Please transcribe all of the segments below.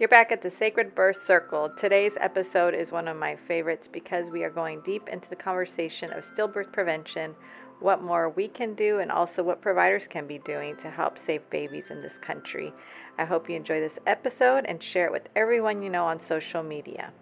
You're back at the Sacred Birth Circle. Today's episode is one of my favorites because we are going deep into the conversation of stillbirth prevention, what more we can do, and also what providers can be doing to help save babies in this country. I hope you enjoy this episode and share it with everyone you know on social media.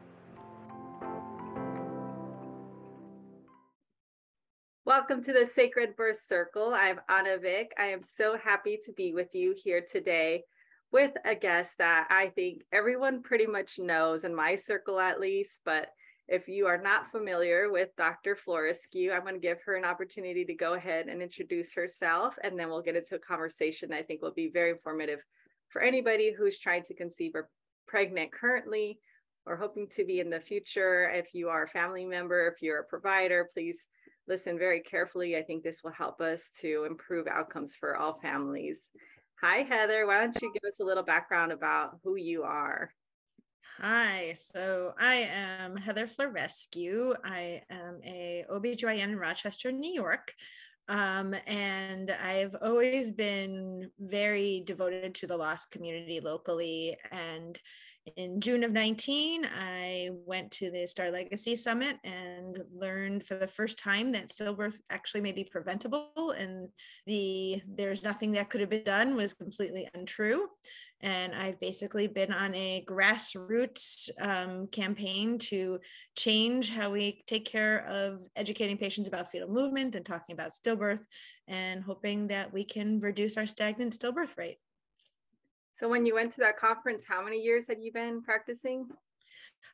Welcome to the Sacred Birth Circle. I'm Anna Vick. I am so happy to be with you here today with a guest that I think everyone pretty much knows in my circle at least. But if you are not familiar with Dr. Florescue, I'm going to give her an opportunity to go ahead and introduce herself, and then we'll get into a conversation that I think will be very informative for anybody who's trying to conceive or pregnant currently or hoping to be in the future. If you are a family member, if you're a provider, please listen very carefully. I think this will help us to improve outcomes for all families. Hi, Heather. Why don't you give us a little background about who you are? Hi, so I am Heather Florescue. I am a OBGYN in Rochester, New York. Um, and I've always been very devoted to the lost community locally and in June of 19, I went to the Star Legacy Summit and learned for the first time that stillbirth actually may be preventable and the there's nothing that could have been done was completely untrue. And I've basically been on a grassroots um, campaign to change how we take care of educating patients about fetal movement and talking about stillbirth and hoping that we can reduce our stagnant stillbirth rate. So when you went to that conference, how many years had you been practicing?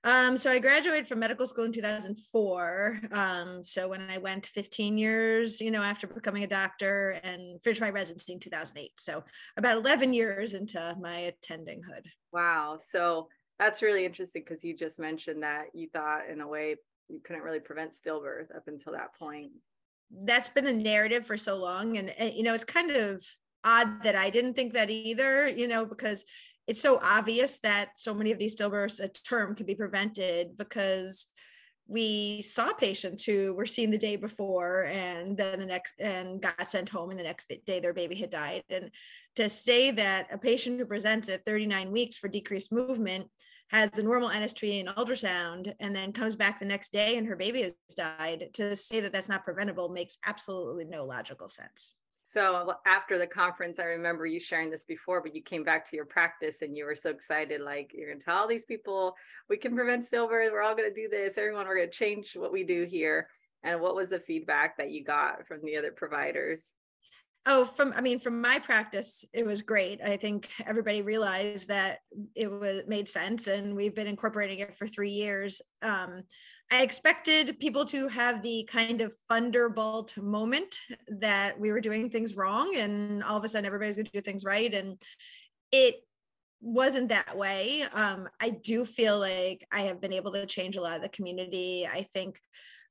Um, so I graduated from medical school in 2004. Um, so when I went 15 years, you know, after becoming a doctor and finished my residency in 2008. So about 11 years into my attendinghood. Wow. So that's really interesting because you just mentioned that you thought in a way you couldn't really prevent stillbirth up until that point. That's been a narrative for so long. And, and you know, it's kind of odd that I didn't think that either, you know, because it's so obvious that so many of these stillbirths, a term can be prevented because we saw patients who were seen the day before and then the next and got sent home and the next day their baby had died. And to say that a patient who presents at 39 weeks for decreased movement has a normal NST and ultrasound and then comes back the next day and her baby has died to say that that's not preventable makes absolutely no logical sense so after the conference, I remember you sharing this before, but you came back to your practice and you were so excited, like you're gonna tell all these people we can prevent silver, We're all gonna do this. Everyone, we're gonna change what we do here. And what was the feedback that you got from the other providers? Oh, from I mean, from my practice, it was great. I think everybody realized that it was made sense, and we've been incorporating it for three years. Um, I expected people to have the kind of thunderbolt moment that we were doing things wrong and all of a sudden everybody's going to do things right. And it wasn't that way. Um, I do feel like I have been able to change a lot of the community. I think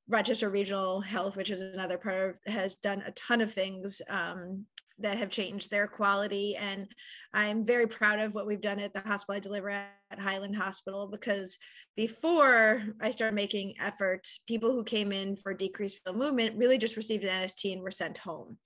Rochester Regional Health, which is another part of, has done a ton of things um, that have changed their quality. And I'm very proud of what we've done at the hospital I deliver at, Highland Hospital because before I started making efforts, people who came in for decreased fetal movement really just received an NST and were sent home.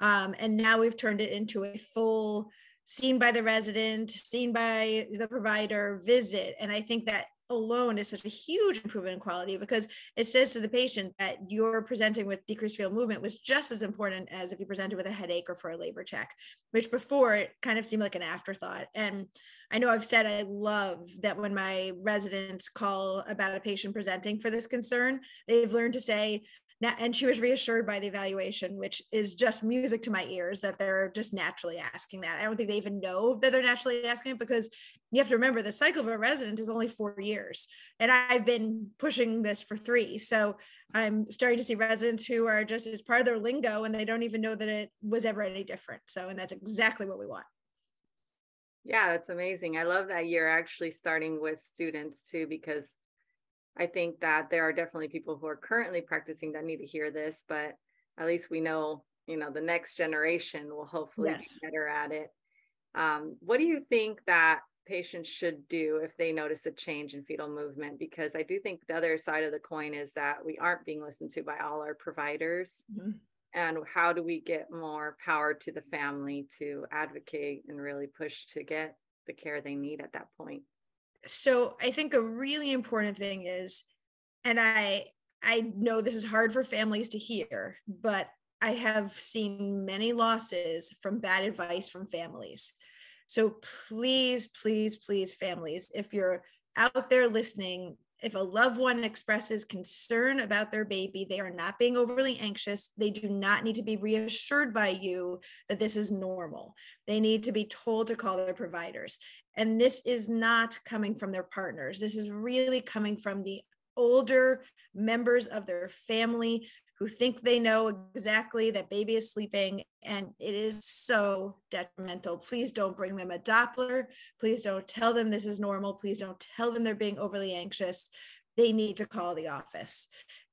Um, and now we've turned it into a full seen by the resident, seen by the provider visit. And I think that alone is such a huge improvement in quality because it says to the patient that you're presenting with decreased fetal movement was just as important as if you presented with a headache or for a labor check, which before it kind of seemed like an afterthought. And I know I've said I love that when my residents call about a patient presenting for this concern, they've learned to say, and she was reassured by the evaluation which is just music to my ears that they're just naturally asking that. I don't think they even know that they're naturally asking it because you have to remember the cycle of a resident is only four years. And i've been pushing this for three. So i'm starting to see residents who are just as part of their lingo and they don't even know that it was ever any different. So and that's exactly what we want. Yeah that's amazing. I love that you're actually starting with students too because I think that there are definitely people who are currently practicing that need to hear this, but at least we know, you know, the next generation will hopefully yes. be better at it. Um, what do you think that patients should do if they notice a change in fetal movement? Because I do think the other side of the coin is that we aren't being listened to by all our providers. Mm-hmm. And how do we get more power to the family to advocate and really push to get the care they need at that point? So I think a really important thing is, and I I know this is hard for families to hear, but I have seen many losses from bad advice from families. So please, please, please, families, if you're out there listening, if a loved one expresses concern about their baby, they are not being overly anxious. They do not need to be reassured by you that this is normal. They need to be told to call their providers. And this is not coming from their partners. This is really coming from the older members of their family who think they know exactly that baby is sleeping and it is so detrimental. Please don't bring them a doppler. Please don't tell them this is normal. Please don't tell them they're being overly anxious. They need to call the office.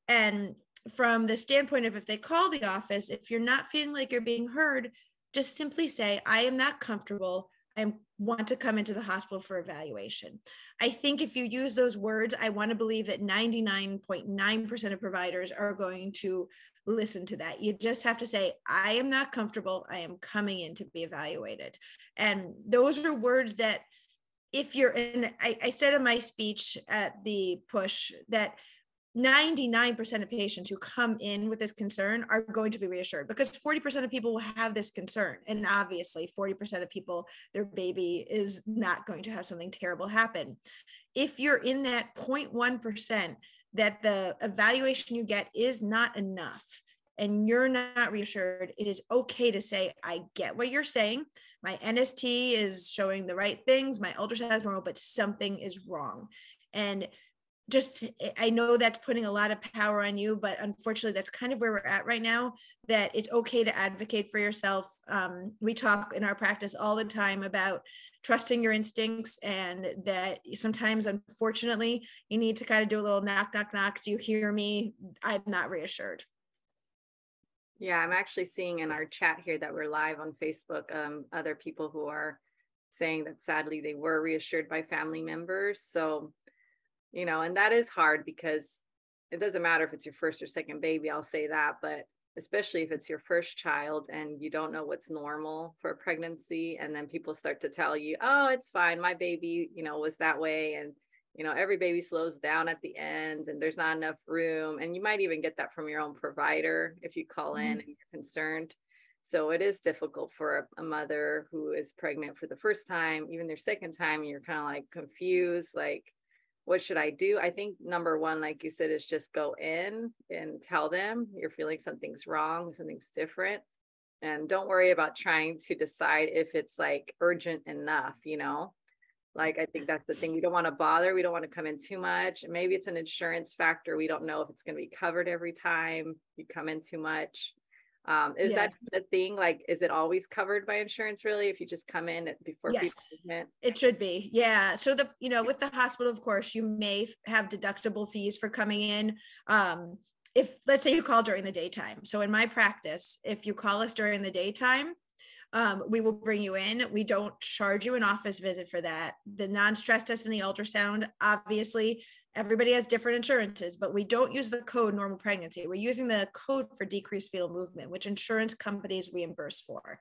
And from the standpoint of if they call the office if you're not feeling like you're being heard just simply say i am not comfortable I want to come into the hospital for evaluation. I think if you use those words, I want to believe that 99.9% of providers are going to listen to that. You just have to say, I am not comfortable. I am coming in to be evaluated. And those are words that, if you're in, I, I said in my speech at the push that 99% of patients who come in with this concern are going to be reassured because 40% of people will have this concern. And obviously, 40% of people, their baby is not going to have something terrible happen. If you're in that 0.1% that the evaluation you get is not enough and you're not reassured, it is okay to say, I get what you're saying. My NST is showing the right things, my ultrasound is normal, but something is wrong. And just i know that's putting a lot of power on you but unfortunately that's kind of where we're at right now that it's okay to advocate for yourself. Um, we talk in our practice all the time about trusting your instincts and that sometimes unfortunately you need to kind of do a little knock knock knock. Do you hear me? I'm not reassured. Yeah i'm actually seeing in our chat here that we're live on facebook um, other people who are saying that sadly they were reassured by family members. So you know, and that is hard because it doesn't matter if it's your first or second baby, I'll say that, but especially if it's your first child and you don't know what's normal for a pregnancy and then people start to tell you, "Oh, it's fine. My baby, you know, was that way and you know, every baby slows down at the end and there's not enough room." And you might even get that from your own provider if you call in mm-hmm. and you're concerned. So it is difficult for a, a, mother who is pregnant for the first time, even their second time, and you're kind of like confused, like, what should I do? I think number one, like you said, is just go in and tell them you're feeling something's wrong, something's different. And don't worry about trying to decide if it's like urgent enough, you know? Like, I think that's the thing. We don't want to bother. We don't want to come in too much. Maybe it's an insurance factor. We don't know if it's going to be covered every time you come in too much. Um, is yeah. that the thing? Like, is it always covered by insurance really if you just come in before yes, It should be. Yeah. So the, you know, with the hospital, of course, you may have deductible fees for coming in. Um, if let's say you call during the daytime. So in my practice, if you call us during the daytime, um, we will bring you in. We don't charge you an office visit for that. The non-stress test and the ultrasound, obviously, everybody has different insurances, but we don't use the code normal pregnancy. We're using the code for decreased fetal movement, which insurance companies reimburse for.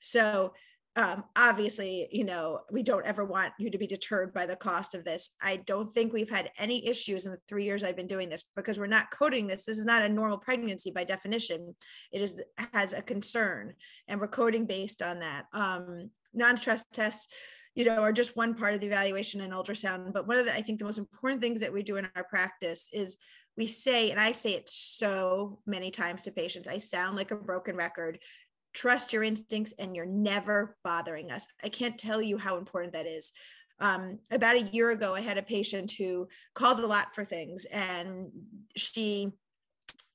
So um, obviously, you know, we don't ever want you to be deterred by the cost of this. I don't think we've had any issues in the three years I've been doing this because we're not coding this. This is not a normal pregnancy by definition. It is has a concern, and we're coding based on that. Um, non-stress tests you know, are just one part of the evaluation and ultrasound. But one of the, I think the most important things that we do in our practice is we say, and I say it so many times to patients, I sound like a broken record. Trust your instincts and you're never bothering us. I can't tell you how important that is. Um, about a year ago, I had a patient who called a lot for things and she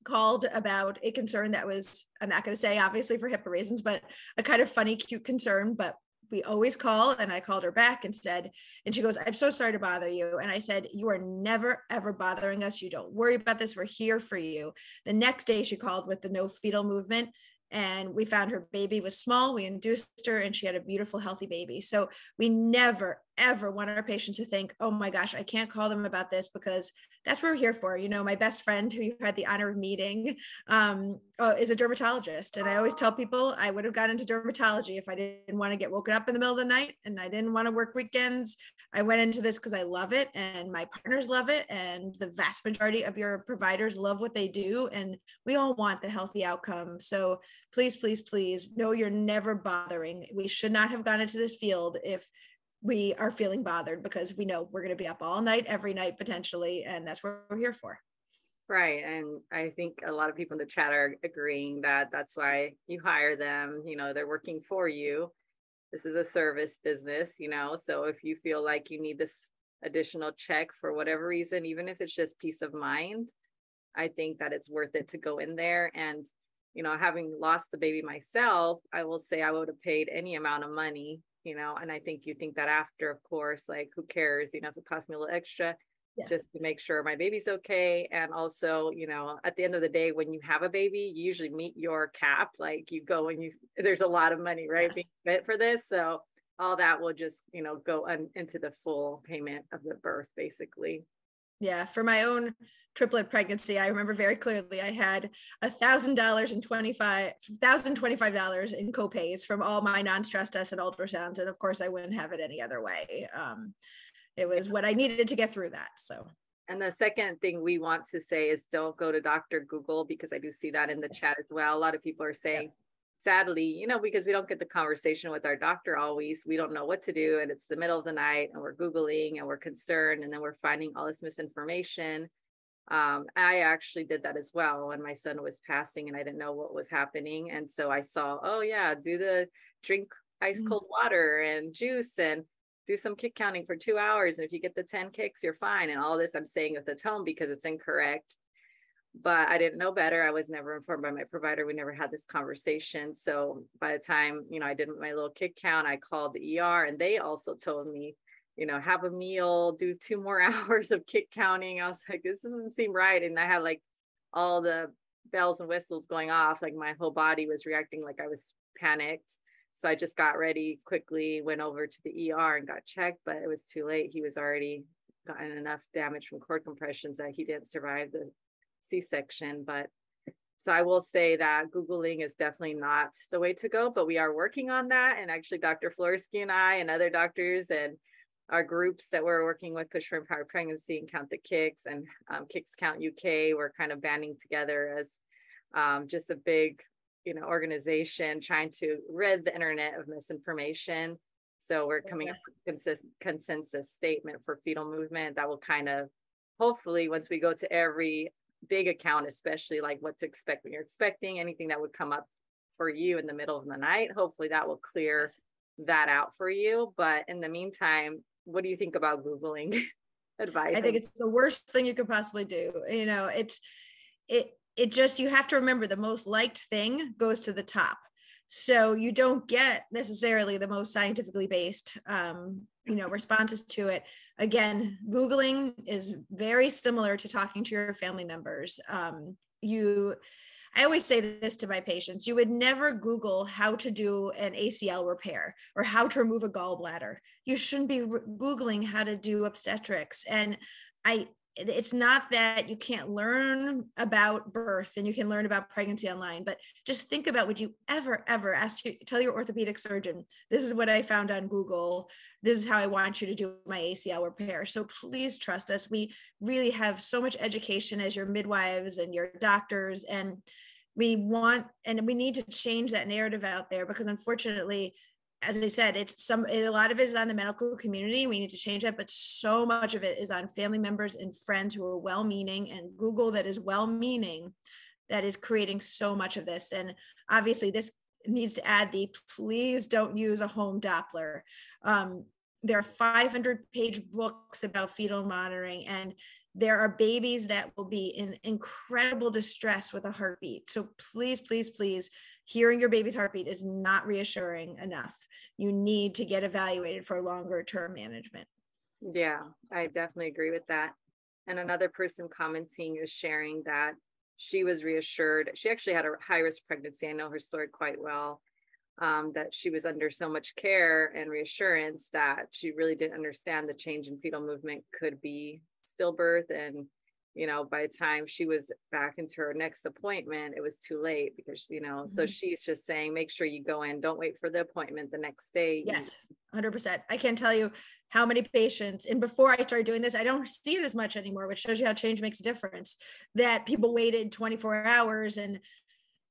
called about a concern that was i'm not going to say obviously for HIPAA reasons but a kind of funny cute concern but we always call and i called her back and said and she goes i'm so sorry to bother you. And i said you are never ever bothering us. You don't worry about this. We're here for you. The next day she called with the no fetal movement and we found her baby was small. We induced her and she had a beautiful healthy baby. So we never ever want our patients to think, oh my gosh, I can't call them about this because that's what we're here for. You know, my best friend who you had the honor of meeting um, uh, is a dermatologist. And I always tell people I would have got into dermatology if I didn't want to get woken up in the middle of the night and I didn't want to work weekends. I went into this because I love it and my partners love it. And the vast majority of your providers love what they do. And we all want the healthy outcome. So please, please, please know you're never bothering. We should not have gone into this field if we are feeling bothered because we know we're going to be up all night every night potentially and that's what we're here for. Right and i think a lot of people in the chat are agreeing that that's why you hire them you know they're working for you. This is a service business you know so if you feel like you need this additional check for whatever reason even if it's just peace of mind i think that it's worth it to go in there. And you know having lost a baby myself i will say i would have paid any amount of money you know, and I think you think that after, of course, like who cares, you know, if it costs me a little extra, yeah. just to make sure my baby's okay. And also, you know, at the end of the day, when you have a baby, you usually meet your cap. Like you go and you, there's a lot of money, right? Yes. Being fit for this. So all that will just, you know, go un, into the full payment of the birth, basically. Yeah. For my own triplet pregnancy, I remember very clearly I had a thousand dollars and twenty five thousand twenty five dollars in copays from all my non-stress tests and ultrasounds. And of course I wouldn't have it any other way. Um, it was what I needed to get through that. So and the second thing we want to say is don't go to Dr. Google because I do see that in the chat as well. A lot of people are saying, sadly, you know, because we don't get the conversation with our doctor always, we don't know what to do. And it's the middle of the night and we're Googling and we're concerned. And then we're finding all this misinformation um, I actually did that as well when my son was passing and I didn't know what was happening. And so I saw, oh yeah, do the drink ice mm. cold water and juice and do some kick counting for two hours. And if you get the 10 kicks, you're fine. And all this I'm saying with the tone because it's incorrect. But I didn't know better. I was never informed by my provider. We never had this conversation. So by the time, you know, I did my little kick count, I called the ER and they also told me you know, have a meal, do two more hours of kick counting. I was like, this doesn't seem right. And I had like all the bells and whistles going off. Like my whole body was reacting like I was panicked. So I just got ready quickly, went over to the ER and got checked, but it was too late. He was already gotten enough damage from cord compressions that he didn't survive the C section. But so I will say that Googling is definitely not the way to go, but we are working on that. And actually, Dr. Florescue and I and other doctors and our groups that we're working with, Push for Empowered Pregnancy and Count the Kicks and um, Kicks Count UK, we're kind of banding together as um, just a big, you know, organization trying to rid the internet of misinformation. So we're coming up with consensus, consensus statement for fetal movement that will kind of, hopefully, once we go to every big account, especially like what to expect when you're expecting anything that would come up for you in the middle of the night, hopefully that will clear that out for you. But in the meantime, what do you think about googling advice i think it's the worst thing you could possibly do. You know it's it it just you have to remember the most liked thing goes to the top. So you don't get necessarily the most scientifically based um, you know responses to it again googling is very similar to talking to your family members um, you I always say this to my patients you would never Google how to do an ACL repair or how to remove a gallbladder. You shouldn't be Googling how to do obstetrics. And I, it's not that you can't learn about birth and you can learn about pregnancy online, but just think about would you ever, ever ask you, tell your orthopedic surgeon, this is what I found on Google. This is how I want you to do my ACL repair. So please trust us. We really have so much education as your midwives and your doctors. And we want and we need to change that narrative out there because unfortunately as I said, it's some a lot of it is on the medical community. We need to change that, but so much of it is on family members and friends who are well-meaning and Google that is well-meaning that is creating so much of this. And obviously, this needs to add the please don't use a home Doppler. Um, there are 500 page books about fetal monitoring, and there are babies that will be in incredible distress with a heartbeat. So please, please, please, hearing your baby's heartbeat is not reassuring enough. You need to get evaluated for longer term management. Yeah, I definitely agree with that. And another person commenting is sharing that she was reassured. She actually had a high risk pregnancy. I know her story quite well. um, that she was under so much care and reassurance that she really didn't understand the change in fetal movement could be stillbirth and you know by the time she was back into her next appointment it was too late because you know mm-hmm. so she's just saying make sure you go in don't wait for the appointment the next day yes 100% i can't tell you how many patients and before i started doing this i don't see it as much anymore which shows you how change makes a difference that people waited 24 hours and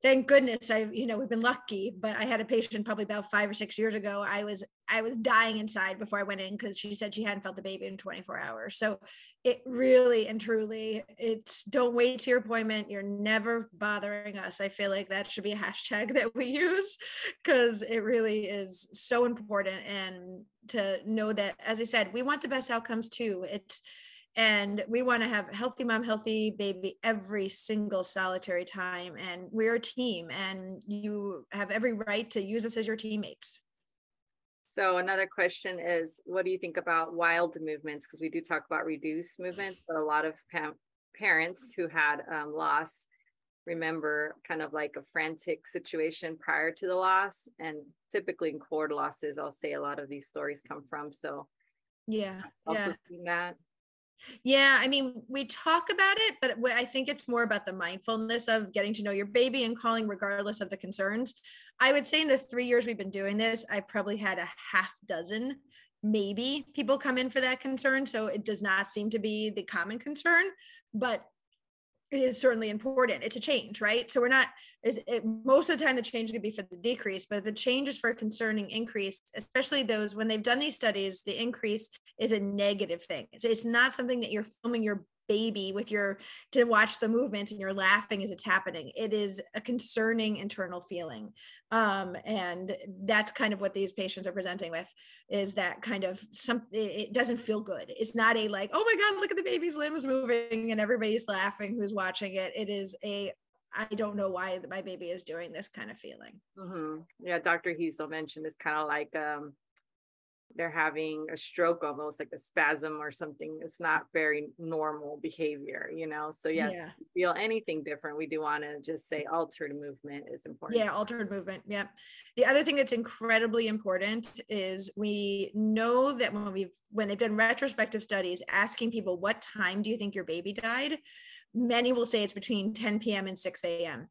thank goodness I, you know, we've been lucky, but I had a patient probably about five or six years ago. I was, I was dying inside before I went in because she said she hadn't felt the baby in 24 hours. So it really and truly, it's don't wait to your appointment. You're never bothering us. I feel like that should be a hashtag that we use because it really is so important. And to know that, as I said, we want the best outcomes too. It's, and we want to have healthy mom healthy baby every single solitary time and we're a team and you have every right to use us as your teammates so another question is what do you think about wild movements because we do talk about reduced movements but a lot of pa- parents who had um, loss remember kind of like a frantic situation prior to the loss and typically in cord losses i'll say a lot of these stories come from so yeah also yeah. that yeah, I mean, we talk about it, but I think it's more about the mindfulness of getting to know your baby and calling regardless of the concerns. I would say in the three years we've been doing this, I probably had a half dozen, maybe people come in for that concern. So it does not seem to be the common concern, but it is certainly important. It's a change, right? So we're not is it, most of the time the change is going to be for the decrease, but the change is for a concerning increase, especially those when they've done these studies, the increase is a negative thing. So it's not something that you're filming your baby with your to watch the movements and you're laughing as it's happening it is a concerning internal feeling um, and that's kind of what these patients are presenting with is that kind of some it doesn't feel good it's not a like oh my god look at the baby's limbs moving and everybody's laughing who's watching it it is a I don't know why my baby is doing this kind of feeling. Mm-hmm. Yeah, Dr. Heazell mentioned it's kind of like um, they're having a stroke almost like a spasm or something it's not very normal behavior you know? So yes yeah. feel anything different we do want to just say altered movement is important. Yeah altered movement yeah the other thing that's incredibly important is we know that when we've when they've done retrospective studies asking people what time do you think your baby died? many will say it's between 10 p.m and 6 a.m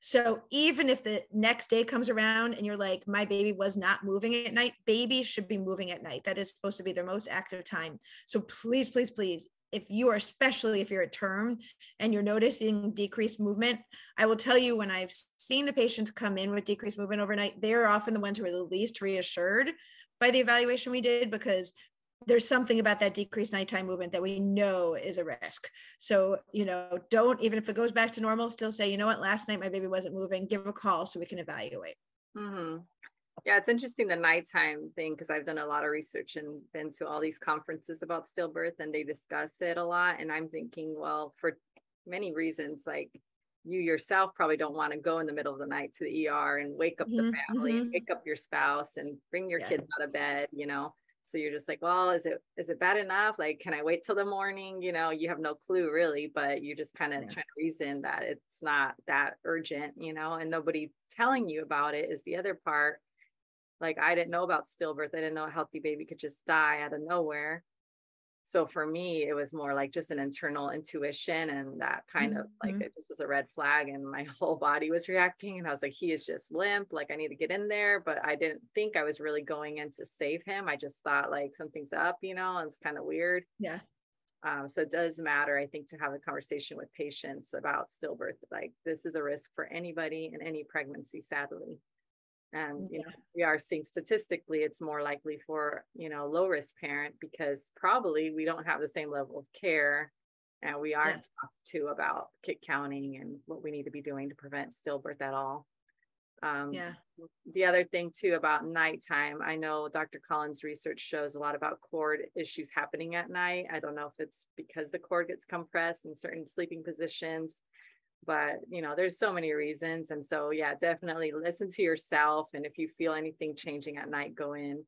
so even if the next day comes around and you're like, my baby was not moving at night, babies should be moving at night. That is supposed to be their most active time. So please, please, please, if you are, especially if you're at term and you're noticing decreased movement, I will tell you when I've seen the patients come in with decreased movement overnight, they're often the ones who are the least reassured by the evaluation we did because there's something about that decreased nighttime movement that we know is a risk. So, you know, don't even if it goes back to normal, still say, you know what, last night my baby wasn't moving, give a call so we can evaluate. Mm-hmm. Yeah, it's interesting the nighttime thing because I've done a lot of research and been to all these conferences about stillbirth and they discuss it a lot. And I'm thinking, well, for many reasons, like you yourself probably don't want to go in the middle of the night to the ER and wake up mm-hmm, the family, mm-hmm. wake up your spouse and bring your yeah. kids out of bed, you know so you're just like well is it is it bad enough? Like can i wait till the morning? You know you have no clue really but you just kind of yeah. trying to reason that it's not that urgent you know and nobody telling you about it is the other part. Like i didn't know about stillbirth. I didn't know a healthy baby could just die out of nowhere so for me it was more like just an internal intuition and that kind mm-hmm. of like it just was a red flag and my whole body was reacting and i was like he is just limp like i need to get in there but i didn't think i was really going in to save him. I just thought like something's up you know and it's kind of weird. Yeah. Um, so it does matter i think to have a conversation with patients about stillbirth like this is a risk for anybody in any pregnancy sadly and you know we are seeing statistically it's more likely for you know low risk parent because probably we don't have the same level of care and we aren't yeah. talked to about kick counting and what we need to be doing to prevent stillbirth at all. Um, yeah. the other thing too about nighttime i know dr collins research shows a lot about cord issues happening at night. I don't know if it's because the cord gets compressed in certain sleeping positions but you know there's so many reasons and so yeah definitely listen to yourself and if you feel anything changing at night go in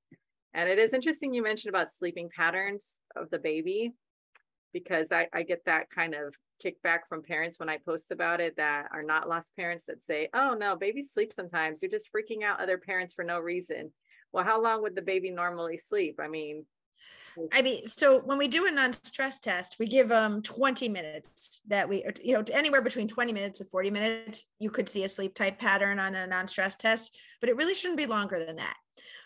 and it is interesting you mentioned about sleeping patterns of the baby because I, I get that kind of kickback from parents when I post about it that are not lost parents that say, oh no, babies sleep sometimes. You're just freaking out other parents for no reason. Well, how long would the baby normally sleep? I mean, I mean, so when we do a non-stress test, we give them 20 minutes that we, you know, anywhere between 20 minutes and 40 minutes, you could see a sleep type pattern on a non-stress test, but it really shouldn't be longer than that.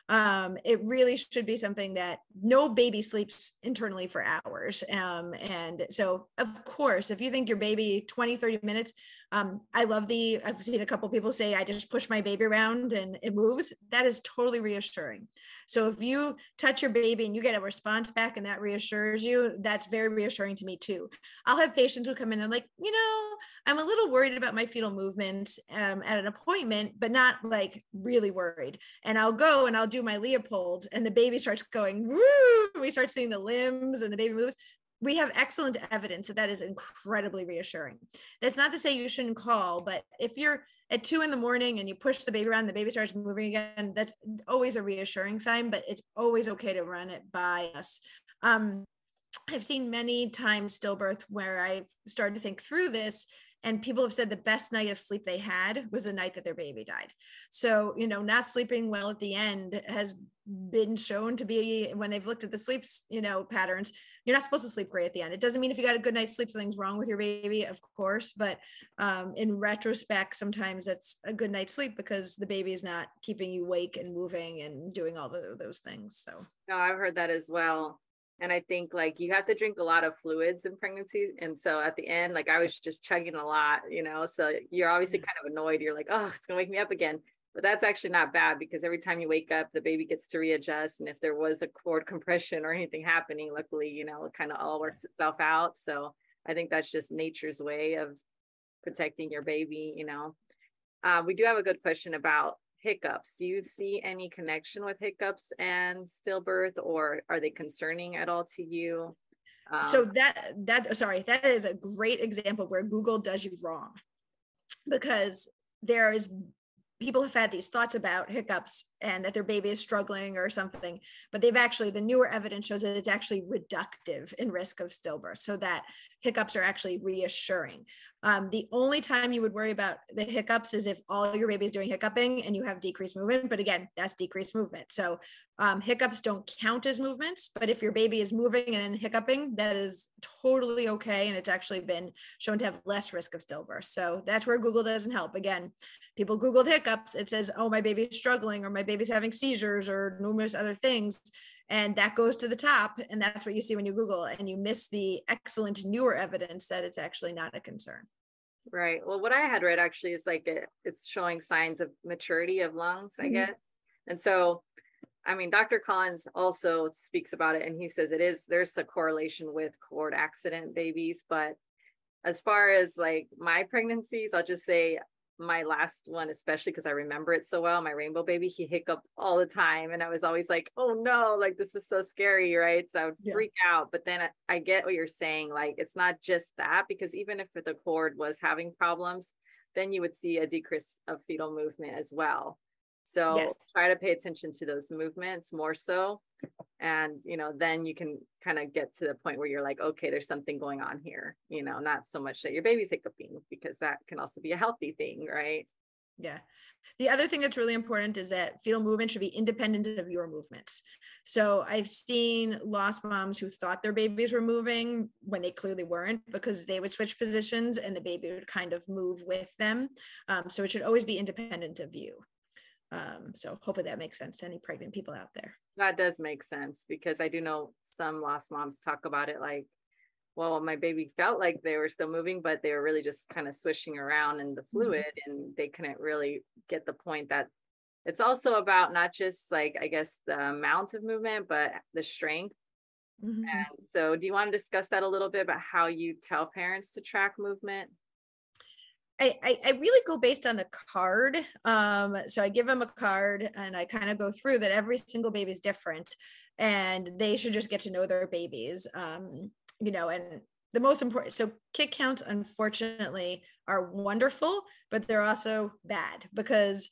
Um, it really should be something that no baby sleeps internally for hours. Um, and so, of course, if you think your baby 20, 30 minutes, um, I love the, I've seen a couple people say, I just push my baby around and it moves. That is totally reassuring. So if you touch your baby and you get a response back and that reassures you, that's very reassuring to me too. I'll have patients who come in and like, you know, I'm a little worried about my fetal movement um, at an appointment, but not like really worried. And I'll go and I'll do my Leopold and the baby starts going, woo, we start seeing the limbs and the baby moves we have excellent evidence that that is incredibly reassuring. That's not to say you shouldn't call, but if you're at two in the morning and you push the baby around, the baby starts moving again, that's always a reassuring sign, but it's always okay to run it by us. Um, I've seen many times stillbirth where I've started to think through this and people have said the best night of sleep they had was the night that their baby died. So you know not sleeping well at the end has been shown to be when they've looked at the sleeps you know patterns you're not supposed to sleep great at the end. It doesn't mean if you got a good night's sleep something's wrong with your baby of course but um, in retrospect sometimes that's a good night's sleep because the baby is not keeping you awake and moving and doing all the, those things so. No i've heard that as well and I think like you have to drink a lot of fluids in pregnancy. And so at the end, like I was just chugging a lot, you know. So you're obviously kind of annoyed. You're like, oh, it's gonna wake me up again. But that's actually not bad because every time you wake up, the baby gets to readjust. And if there was a cord compression or anything happening, luckily, you know, it kind of all works itself out. So I think that's just nature's way of protecting your baby, you know. Uh, we do have a good question about hiccups. Do you see any connection with hiccups and stillbirth, or are they concerning at all to you? Um, so that that sorry, that is a great example where Google does you wrong, because there is people have had these thoughts about hiccups and that their baby is struggling or something, but they've actually, the newer evidence shows that it's actually reductive in risk of stillbirth, so that hiccups are actually reassuring. Um, the only time you would worry about the hiccups is if all your baby is doing hiccuping and you have decreased movement. But again, that's decreased movement. So um, hiccups don't count as movements. But if your baby is moving and hiccuping, that is totally okay. And it's actually been shown to have less risk of stillbirth. So that's where Google doesn't help. Again, people Googled hiccups. It says, oh, my baby's struggling or my baby's having seizures or numerous other things and that goes to the top and that's what you see when you google and you miss the excellent newer evidence that it's actually not a concern. Right. Well what i had read actually is like it, it's showing signs of maturity of lungs i mm-hmm. guess. And so i mean dr collins also speaks about it and he says it is there's a correlation with cord accident babies but as far as like my pregnancies i'll just say my last one, especially because I remember it so well, my rainbow baby, he hiccuped all the time. And I was always like, oh no, like this was so scary, right? So I would yeah. freak out. But then I, I get what you're saying. Like it's not just that, because even if the cord was having problems, then you would see a decrease of fetal movement as well. So yes. try to pay attention to those movements more so. And, you know, then you can kind of get to the point where you're like, okay, there's something going on here, you know, not so much that your baby's hiccuping because that can also be a healthy thing, right? Yeah. The other thing that's really important is that fetal movement should be independent of your movements. So I've seen lost moms who thought their babies were moving when they clearly weren't because they would switch positions and the baby would kind of move with them. Um, so it should always be independent of you. Um, so hopefully that makes sense to any pregnant people out there. That does make sense because I do know some lost moms talk about it like, well, my baby felt like they were still moving, but they were really just kind of swishing around in the mm-hmm. fluid mm-hmm. and they couldn't really get the point that it's also about not just like, I guess, the amount of movement, but the strength. Mm-hmm. And so, do you want to discuss that a little bit about how you tell parents to track movement? I, I, really go based on the card. Um, so I give them a card and I kind of go through that every single baby is different and they should just get to know their babies. Um, you know, and the most important so kick counts unfortunately are wonderful, but they're also bad because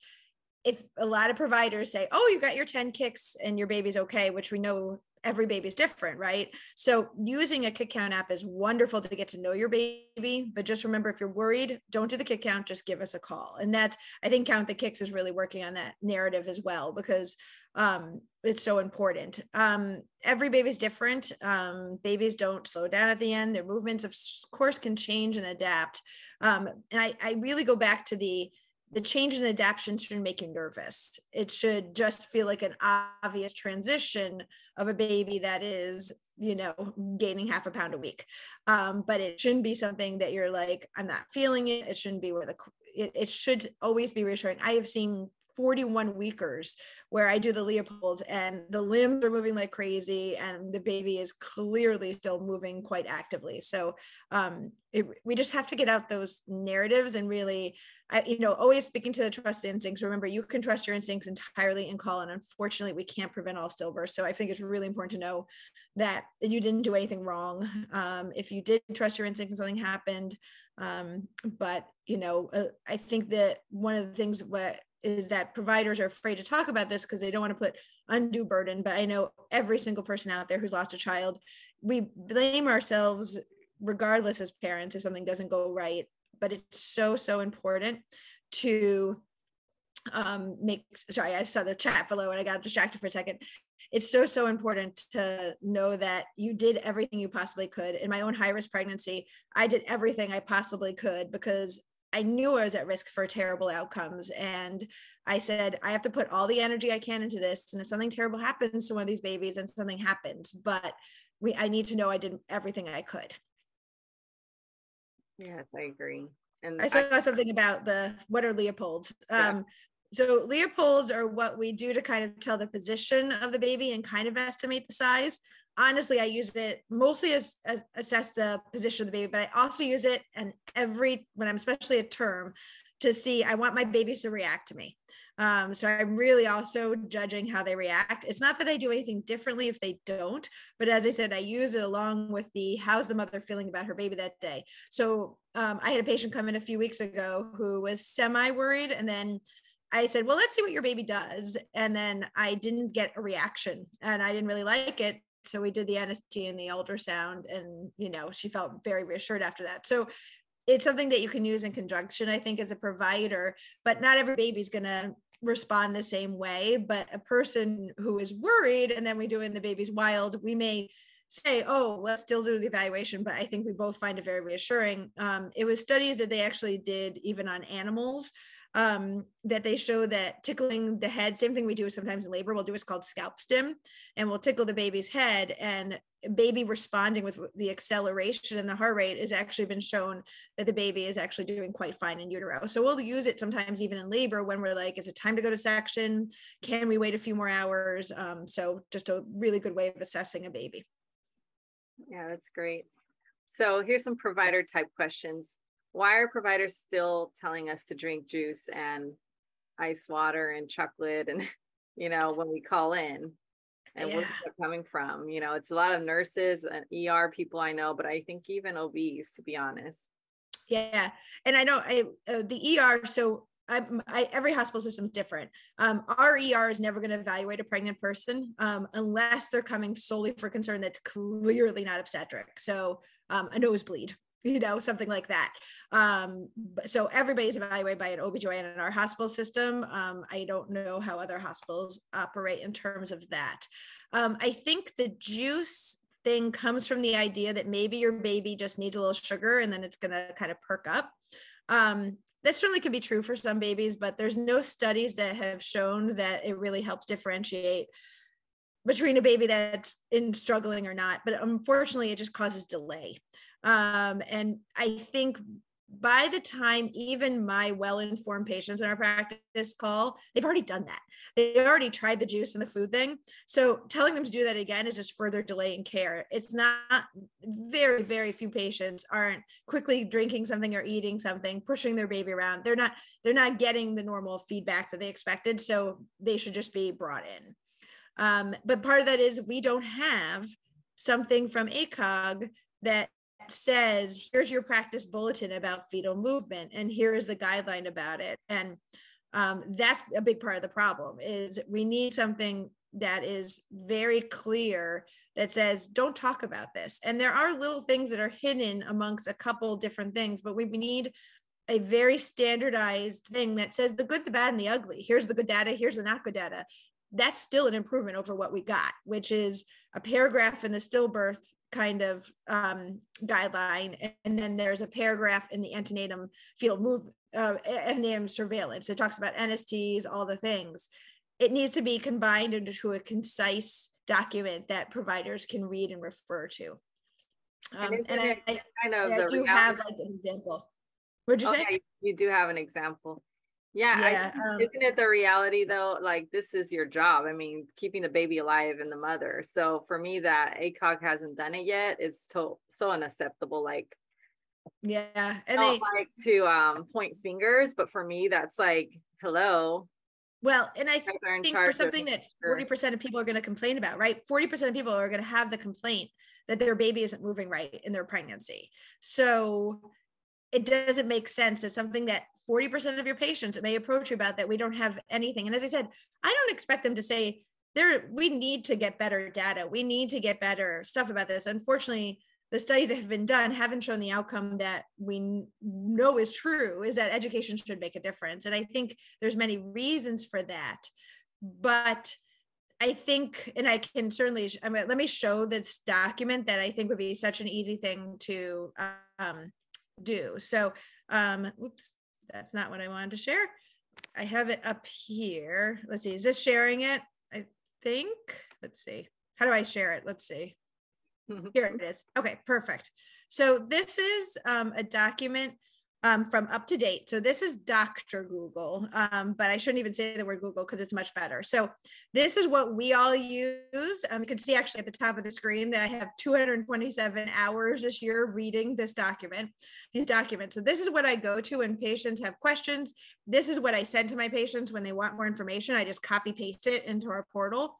if a lot of providers say, oh, you got your 10 kicks and your baby's okay, which we know every baby's different, right? So using a kick count app is wonderful to get to know your baby, but just remember if you're worried, don't do the kick count, just give us a call. And that's I think Count the Kicks is really working on that narrative as well because um, it's so important. Um, every baby's different. Um, babies don't slow down at the end. Their movements, of course, can change and adapt. Um, and I, I really go back to the the change in adaptation shouldn't make you nervous. It should just feel like an obvious transition of a baby that is, you know, gaining half a pound a week. Um, but it shouldn't be something that you're like, I'm not feeling it. It shouldn't be where the, it, it should always be reassuring. I have seen 41 weekers where I do the Leopold and the limbs are moving like crazy and the baby is clearly still moving quite actively. So um, it, we just have to get out those narratives and really, I, you know, always speaking to the trust instincts. Remember, you can trust your instincts entirely in call. And unfortunately, we can't prevent all stillbirths. So I think it's really important to know that you didn't do anything wrong. Um, if you did trust your instincts and something happened, um, but you know, uh, I think that one of the things what is that providers are afraid to talk about this because they don't want to put undue burden. But I know every single person out there who's lost a child, we blame ourselves regardless as parents if something doesn't go right. But it's so, so important to um make sorry i saw the chat below and i got distracted for a second it's so so important to know that you did everything you possibly could in my own high risk pregnancy i did everything i possibly could because I knew I was at risk for terrible outcomes. And I said, I have to put all the energy I can into this. And if something terrible happens to one of these babies, and something happens, but we I need to know I did everything I could. Yes, I agree. And I saw I, something about the what are Leopolds. Yeah. Um, so Leopolds are what we do to kind of tell the position of the baby and kind of estimate the size honestly, I use it mostly as, as, assess the position of the baby, but I also use it and every when I'm especially a term to see I want my babies to react to me. Um, so I'm really also judging how they react. It's not that I do anything differently if they don't, but as I said, I use it along with the how's the mother feeling about her baby that day. So um, I had a patient come in a few weeks ago who was semi worried, and then I said, Well, let's see what your baby does. And then I didn't get a reaction and I didn't really like it so we did the NST and the ultrasound and you know she felt very reassured after that. So it's something that you can use in conjunction i think as a provider but not every baby's to respond the same way. But a person who is worried and then we do in the baby's wild we may say oh let's still do the evaluation but i think we both find it very reassuring. Um, it was studies that they actually did even on animals um, that they show that tickling the head, same thing we do sometimes in labor, we'll do what's called scalp stim, and we'll tickle the baby's head, and baby responding with the acceleration and the heart rate has actually been shown that the baby is actually doing quite fine in utero. So we'll use it sometimes even in labor when we're like, is it time to go to section? Can we wait a few more hours? Um, so just a really good way of assessing a baby. Yeah, that's great. So here's some provider type questions why are providers still telling us to drink juice and ice water and chocolate and you know when we call in and yeah. where's that coming from you know it's a lot of nurses and er people i know but i think even obs to be honest yeah and i know I, uh, the er so I, I, every hospital system is different. Um, our ER is never going to evaluate a pregnant person um, unless they're coming solely for concern that's clearly not obstetric. So um, a nosebleed, you know, something like that. Um, so everybody's evaluated by an OB/GYN in our hospital system. Um, I don't know how other hospitals operate in terms of that. Um, I think the juice thing comes from the idea that maybe your baby just needs a little sugar and then it's going to kind of perk up. Um, that certainly could be true for some babies, but there's no studies that have shown that it really helps differentiate between a baby that's in struggling or not. But unfortunately, it just causes delay. Um, and I think by the time even my well-informed patients in our practice call, they've already done that. They already tried the juice and the food thing. So telling them to do that again is just further delaying care. It's not very, very few patients aren't quickly drinking something or eating something, pushing their baby around. They're not, they're not getting the normal feedback that they expected. So they should just be brought in. Um, but part of that is we don't have something from ACOG that says here's your practice bulletin about fetal movement and here is the guideline about it. And um, that's a big part of the problem is we need something that is very clear that says don't talk about this. And there are little things that are hidden amongst a couple different things but we need a very standardized thing that says the good the bad and the ugly. Here's the good data here's the not good data that's still an improvement over what we got which is a paragraph in the stillbirth kind of um, guideline and then there's a paragraph in the antenatum fetal move uh, antenatum surveillance it talks about NSTs all the things it needs to be combined into a concise document that providers can read and refer to. Um, and, and I, kind of I do have like an example. What'd you okay, say? You do have an example. Yeah, yeah I, um, isn't it the reality though? Like this is your job. I mean, keeping the baby alive and the mother. So for me, that ACOG hasn't done it yet. It's so so unacceptable. Like, yeah, and they like to um point fingers, but for me, that's like, hello, well, and I think for something that 40% of people are going to complain about, right? 40% of people are going to have the complaint that their baby isn't moving right in their pregnancy. So it doesn't make sense. It's something that 40% of your patients may approach you about that we don't have anything. And as I said, I don't expect them to say, there we need to get better data. We need to get better stuff about this. Unfortunately, the studies that have been done haven't shown the outcome that we know is true is that education should make a difference and i think there's many reasons for that but i think and i can certainly I mean, let me show this document that i think would be such an easy thing to um, do. So um oops that's not what i wanted to share. I have it up here. Let's see is this sharing it? I think let's see. How do i share it? Let's see. Here it is. Okay, perfect. So this is um, a document um, from up to date. So this is Dr. Google, um, but I shouldn't even say the word Google because it's much better. So this is what we all use. Um, you can see actually at the top of the screen that I have 227 hours this year reading this document, these documents. So this is what I go to when patients have questions. This is what I send to my patients when they want more information. I just copy paste it into our portal.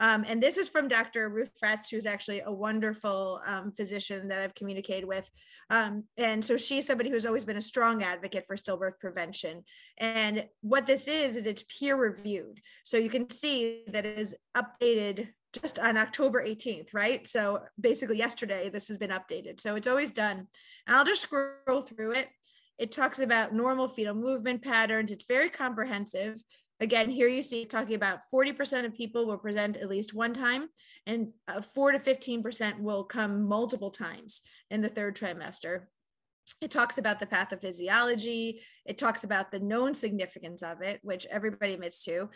Um, and this is from Dr. Ruth Fretts, who's actually a wonderful um, physician that I've communicated with. Um, and so she's somebody who's always been a strong advocate for stillbirth prevention. And what this is, is it's peer reviewed. So you can see that it is updated just on October 18th, right? So basically yesterday, this has been updated. So it's always done. I'll just scroll through it. It talks about normal fetal movement patterns. It's very comprehensive. Again, here you see talking about 40% of people will present at least one time, and uh, 4 to 15% will come multiple times in the third trimester. It talks about the pathophysiology. It talks about the known significance of it, which everybody admits to.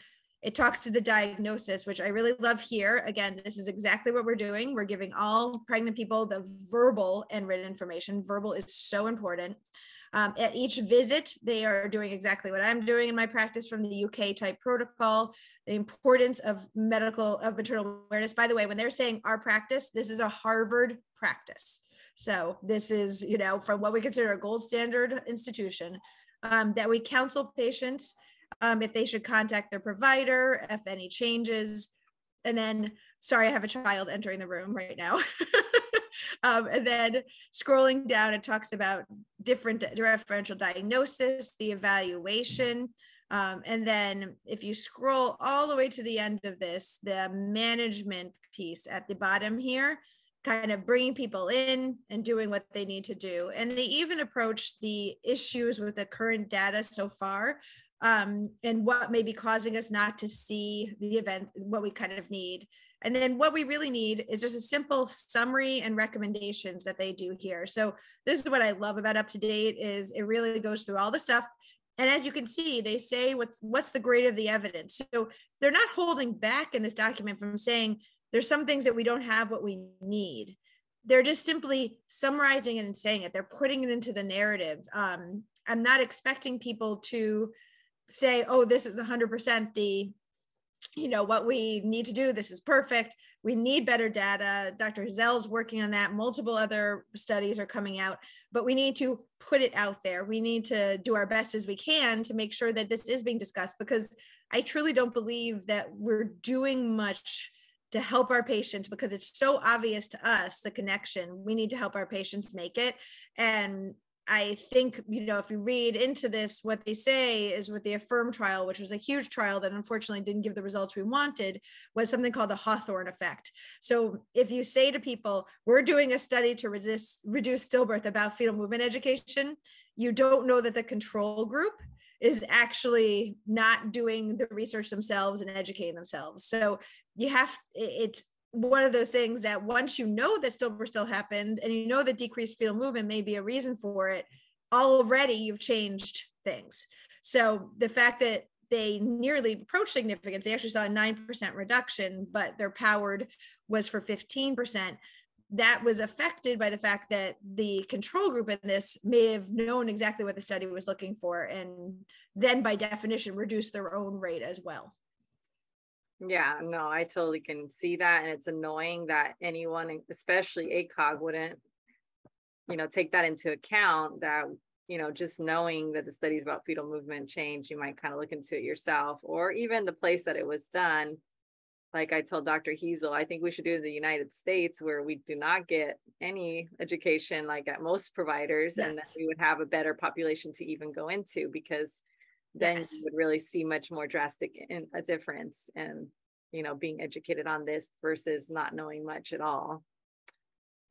It talks to the diagnosis, which I really love here. Again, this is exactly what we're doing. We're giving all pregnant people the verbal and written information. Verbal is so important. Um, at each visit, they are doing exactly what I'm doing in my practice from the UK type protocol, the importance of medical, of maternal awareness. By the way, when they're saying our practice, this is a Harvard practice. So this is, you know, from what we consider a gold standard institution, um, that we counsel patients um, if they should contact their provider, if any changes. And then, sorry, I have a child entering the room right now. um, and then scrolling down, it talks about different differential diagnosis, the evaluation. Um, and then if you scroll all the way to the end of this, the management piece at the bottom here, kind of bringing people in and doing what they need to do. And they even approach the issues with the current data so far um, and what may be causing us not to see the event, what we kind of need. And then what we really need is just a simple summary and recommendations that they do here. So this is what I love about up to date is it really goes through all the stuff. And as you can see, they say what's what's the grade of the evidence. So they're not holding back in this document from saying there's some things that we don't have what we need. They're just simply summarizing it and saying it. They're putting it into the narrative. Um, I'm not expecting people to say, oh, this is 100% the you know what we need to do this is perfect. We need better data. Dr Heazell's working on that. Multiple other studies are coming out but we need to put it out there. We need to do our best as we can to make sure that this is being discussed because i truly don't believe that we're doing much to help our patients because it's so obvious to us the connection. We need to help our patients make it. And I think, you know, if you read into this, what they say is with the Affirm trial, which was a huge trial that unfortunately didn't give the results we wanted, was something called the Hawthorne effect. So if you say to people, we're doing a study to resist, reduce stillbirth about fetal movement education, you don't know that the control group is actually not doing the research themselves and educating themselves. So you have, it's one of those things that once you know that stillbirth still happened and you know that decreased fetal movement may be a reason for it, already you've changed things. So the fact that they nearly approached significance, they actually saw a 9% reduction, but their powered was for 15%. That was affected by the fact that the control group in this may have known exactly what the study was looking for, and then by definition, reduced their own rate as well. Yeah, no, I totally can see that. And it's annoying that anyone, especially ACOG, wouldn't, you know, take that into account that, you know, just knowing that the studies about fetal movement change, you might kind of look into it yourself, or even the place that it was done. Like I told Dr. Heazell, I think we should do it in the United States where we do not get any education like at most providers, yes. and that we would have a better population to even go into because then yes. you would really see much more drastic in a difference and you know being educated on this versus not knowing much at all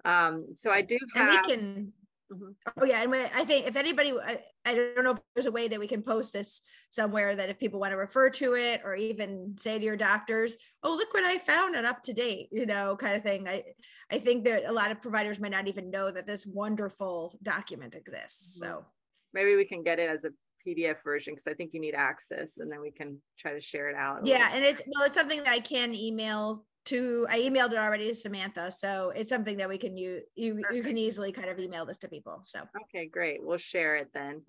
um so i do have and we can mm-hmm. oh yeah and i think if anybody I, I don't know if there's a way that we can post this somewhere that if people want to refer to it or even say to your doctors oh look what i found and up to date you know kind of thing i i think that a lot of providers might not even know that this wonderful document exists mm-hmm. so maybe we can get it as a PDF version because I think you need access and then we can try to share it out. Yeah, and it's well, it's something that I can email to I emailed it already to Samantha. So it's something that we can use you you can easily kind of email this to people. So okay, great. We'll share it then.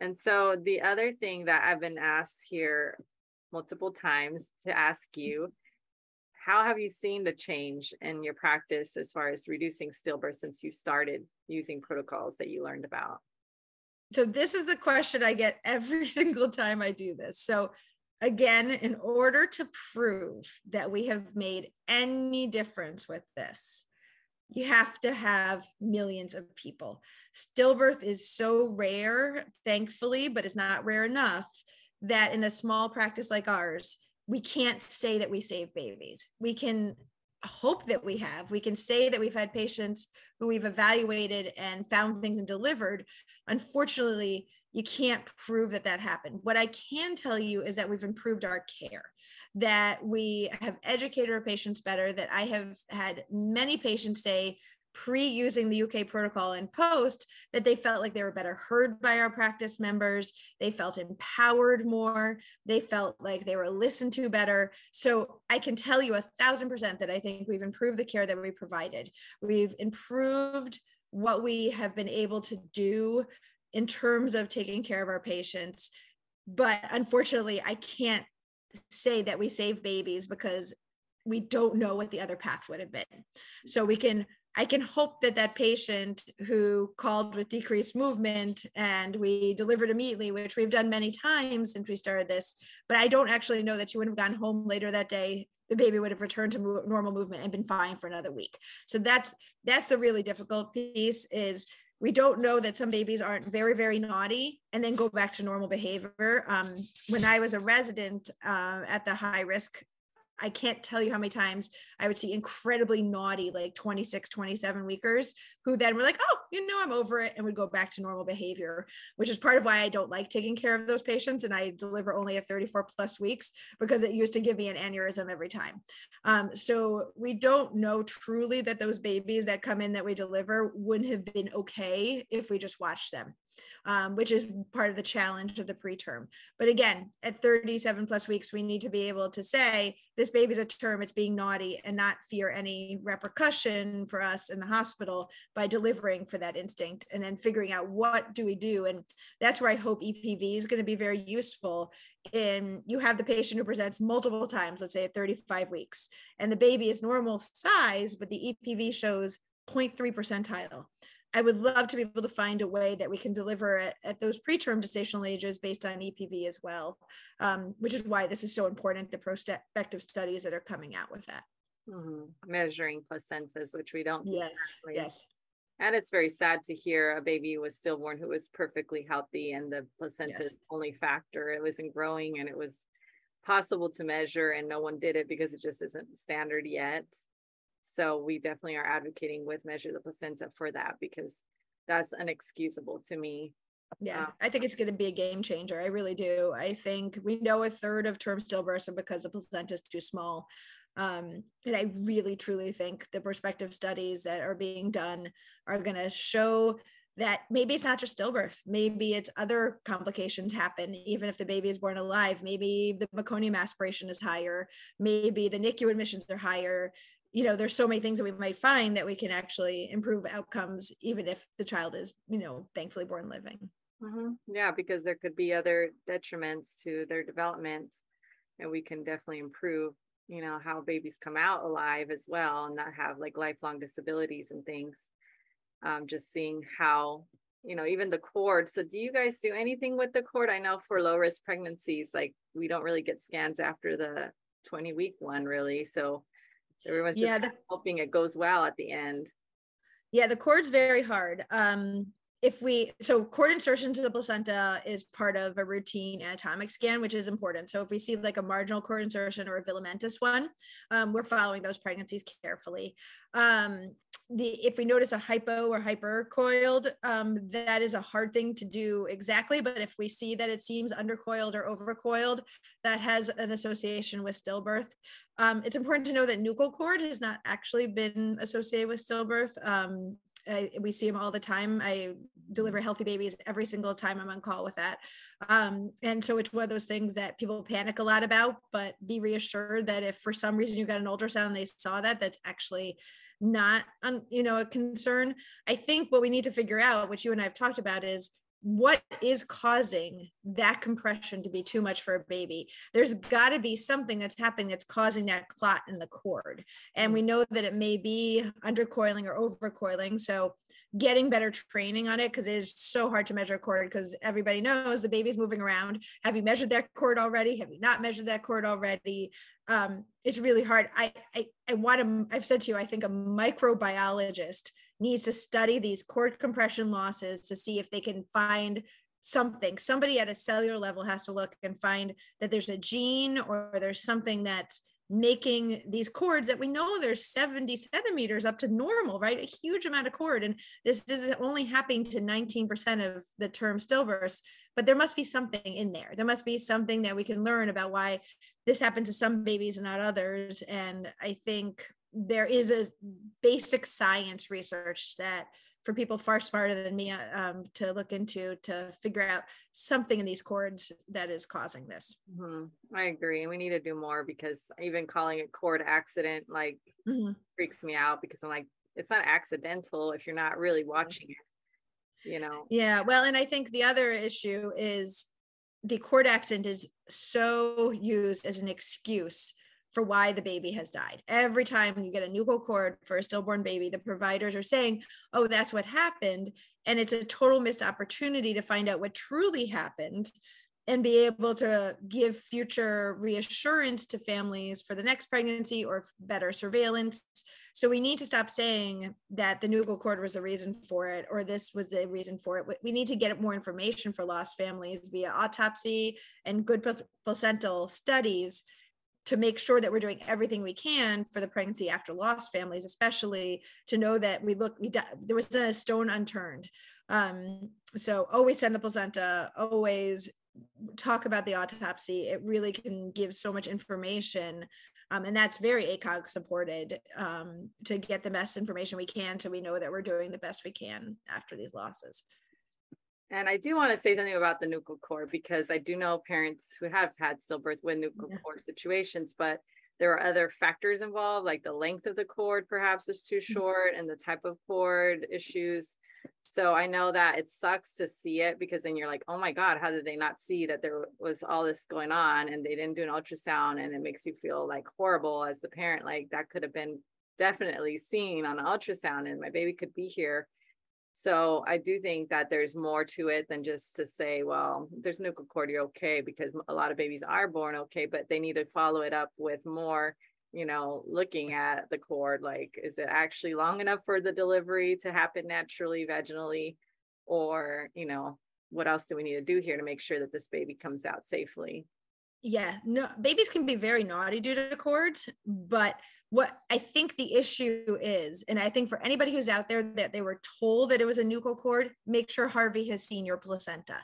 And so the other thing that I've been asked here multiple times to ask you how have you seen the change in your practice as far as reducing stillbirth since you started using protocols that you learned about? So this is the question I get every single time I do this. So again, in order to prove that we have made any difference with this, you have to have millions of people. Stillbirth is so rare, thankfully, but it's not rare enough that in a small practice like ours, we can't say that we save babies. We can hope that we have. We can say that we've had patients who we've evaluated and found things and delivered. Unfortunately, you can't prove that that happened. What I can tell you is that we've improved our care, that we have educated our patients better, that I have had many patients say, pre using the UK protocol and post that they felt like they were better heard by our practice members. They felt empowered more. They felt like they were listened to better. So I can tell you a thousand percent that I think we've improved the care that we provided. We've improved what we have been able to do in terms of taking care of our patients. But unfortunately, I can't say that we save babies because we don't know what the other path would have been. So we can I can hope that that patient who called with decreased movement and we delivered immediately, which we've done many times since we started this, but I don't actually know that she would have gone home later that day. The baby would have returned to normal movement and been fine for another week. So that's that's the really difficult piece is we don't know that some babies aren't very very naughty and then go back to normal behavior um, when i was a resident uh, at the high risk I can't tell you how many times I would see incredibly naughty, like 26, 27 weekers who then were like, oh, you know, I'm over it and would go back to normal behavior, which is part of why I don't like taking care of those patients. And I deliver only at 34 plus weeks because it used to give me an aneurysm every time. Um, so we don't know truly that those babies that come in that we deliver wouldn't have been okay if we just watched them um, which is part of the challenge of the preterm. But again, at 37 plus weeks, we need to be able to say this baby's a term, it's being naughty, and not fear any repercussion for us in the hospital by delivering for that instinct and then figuring out what do we do. And that's where I hope EPV is going to be very useful in you have the patient who presents multiple times, let's say at 35 weeks, and the baby is normal size, but the EPV shows 0.3 percentile. I would love to be able to find a way that we can deliver at, at those preterm gestational ages based on EPV as well, um, which is why this is so important, the prospective studies that are coming out with that. Mm-hmm. Measuring placentas, which we don't. Yes, yes. And it's very sad to hear a baby was stillborn who was perfectly healthy and the placenta yeah. only factor. It wasn't growing and it was possible to measure and no one did it because it just isn't standard yet. So we definitely are advocating with measure the placenta for that because that's unexcusable to me. Yeah, um, I think it's going to be a game changer. I really do. I think we know a third of term stillbirths are because the placenta is too small. Um, and I really truly think the prospective studies that are being done are going to show that maybe it's not just stillbirth, maybe it's other complications happen, even if the baby is born alive. Maybe the meconium aspiration is higher, maybe the NICU admissions are higher. You know, there's so many things that we might find that we can actually improve outcomes, even if the child is, you know, thankfully born living. Mm-hmm. Yeah, because there could be other detriments to their development, and we can definitely improve you know how babies come out alive as well and not have like lifelong disabilities and things um, just seeing how you know even the cord so do you guys do anything with the cord i know for low risk pregnancies like we don't really get scans after the 20 week one really so everyone's just yeah, the, hoping it goes well at the end. Yeah the cord's very hard. Um if we so cord insertion to the placenta is part of a routine anatomic scan which is important. So if we see like a marginal cord insertion or a velamentous one um, we're following those pregnancies carefully. Um, the if we notice a hypo or hypercoiled um, that is a hard thing to do exactly but if we see that it seems undercoiled or overcoiled that has an association with stillbirth. Um, it's important to know that nuchal cord has not actually been associated with stillbirth. Um, I, we see them all the time. I deliver healthy babies every single time I'm on call with that. Um, and so it's one of those things that people panic a lot about, but be reassured that if for some reason you got an ultrasound and they saw that, that's actually not, you know, a concern. I think what we need to figure out, which you and I have talked about, is what is causing that compression to be too much for a baby? There's got to be something that's happening that's causing that clot in the cord. And we know that it may be undercoiling or overcoiling so getting better training on it because it is so hard to measure a cord because everybody knows the baby's moving around. Have you measured that cord already? Have you not measured that cord already? Um, it's really hard. I i, I want to i've said to you i think a microbiologist needs to study these cord compression losses to see if they can find something. Somebody at a cellular level has to look and find that there's a gene or there's something that's making these cords that we know there's 70 centimeters up to normal, right? A huge amount of cord. And this, is only happening to 19% of the term stillbirths, but there must be something in there. There must be something that we can learn about why this happens to some babies and not others. And I think there is a basic science research that for people far smarter than me um, to look into to figure out something in these cords that is causing this. Mm-hmm. I agree. And we need to do more because even calling it cord accident like mm-hmm. freaks me out because I'm like, it's not accidental if you're not really watching it, you know? Yeah. Well, and I think the other issue is the cord accident is so used as an excuse for why the baby has died. Every time you get a nuchal cord for a stillborn baby, the providers are saying, oh, that's what happened. And it's a total missed opportunity to find out what truly happened and be able to give future reassurance to families for the next pregnancy or better surveillance. So we need to stop saying that the nuchal cord was a reason for it or this was the reason for it. We need to get more information for lost families via autopsy and good placental studies to make sure that we're doing everything we can for the pregnancy after loss families, especially to know that we look, we there was a stone unturned. Um, so always send the placenta, always talk about the autopsy. It really can give so much information. Um, and that's very ACOG supported um, to get the best information we can so we know that we're doing the best we can after these losses. And I do want to say something about the nuchal cord because I do know parents who have had stillbirth with nuchal yeah. cord situations, but there are other factors involved, like the length of the cord perhaps is too mm-hmm. short and the type of cord issues. So I know that it sucks to see it because then you're like, oh my God, how did they not see that there was all this going on and they didn't do an ultrasound and it makes you feel like horrible as the parent, like that could have been definitely seen on an ultrasound and my baby could be here so I do think that there's more to it than just to say, well, there's nuchal cord, you're okay, because a lot of babies are born okay, but they need to follow it up with more you know, looking at the cord, like, is it actually long enough for the delivery to happen naturally, vaginally? Or, you know, what else do we need to do here to make sure that this baby comes out safely? Yeah, no, babies can be very naughty due to cords, but what I think the issue is, and I think for anybody who's out there that they were told that it was a nuchal cord, make sure Harvey has seen your placenta,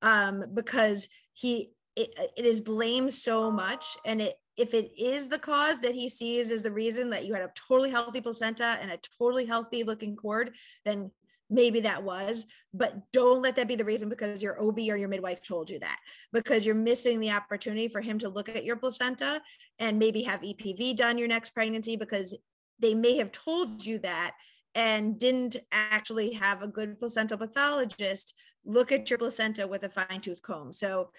um, because he it, it is blamed so much, and it if it is the cause that he sees is the reason that you had a totally healthy placenta and a totally healthy looking cord, then maybe that was, but don't let that be the reason because your OB or your midwife told you that, because you're missing the opportunity for him to look at your placenta and maybe have EPV done your next pregnancy because they may have told you that and didn't actually have a good placental pathologist look at your placenta with a fine tooth comb. So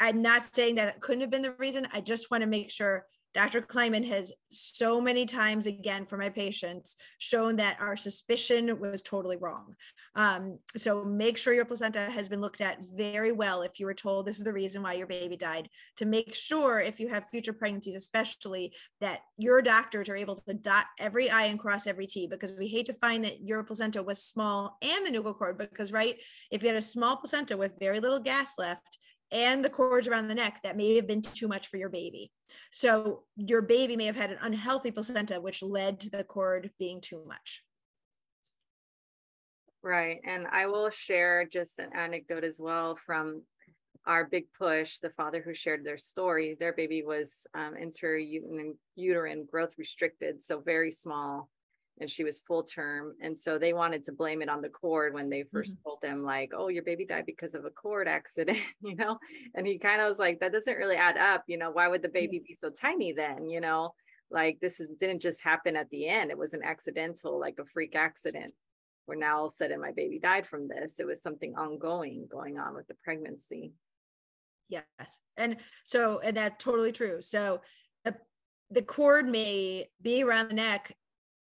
I'm not saying that it couldn't have been the reason. I just want to make sure Dr. Kliman has so many times again for my patients shown that our suspicion was totally wrong. Um, so make sure your placenta has been looked at very well if you were told this is the reason why your baby died. To make sure if you have future pregnancies, especially that your doctors are able to dot every I and cross every T because we hate to find that your placenta was small and the nuchal cord because right, if you had a small placenta with very little gas left, and the cords around the neck that may have been too much for your baby. So your baby may have had an unhealthy placenta, which led to the cord being too much. Right. And I will share just an anecdote as well from our big push, the father who shared their story, their baby was um, intrauterine growth restricted, so very small and she was full term and so they wanted to blame it on the cord when they 1st mm-hmm. told them like oh your baby died because of a cord accident you know? And he kind of was like that doesn't really add up you know? Why would the baby be so tiny then? You know? Like this is, didn't just happen at the end. It was an accidental like a freak accident where now all of a sudden my baby died from this. It was something ongoing going on with the pregnancy. Yes. And so and that's totally true. So the, the cord may be around the neck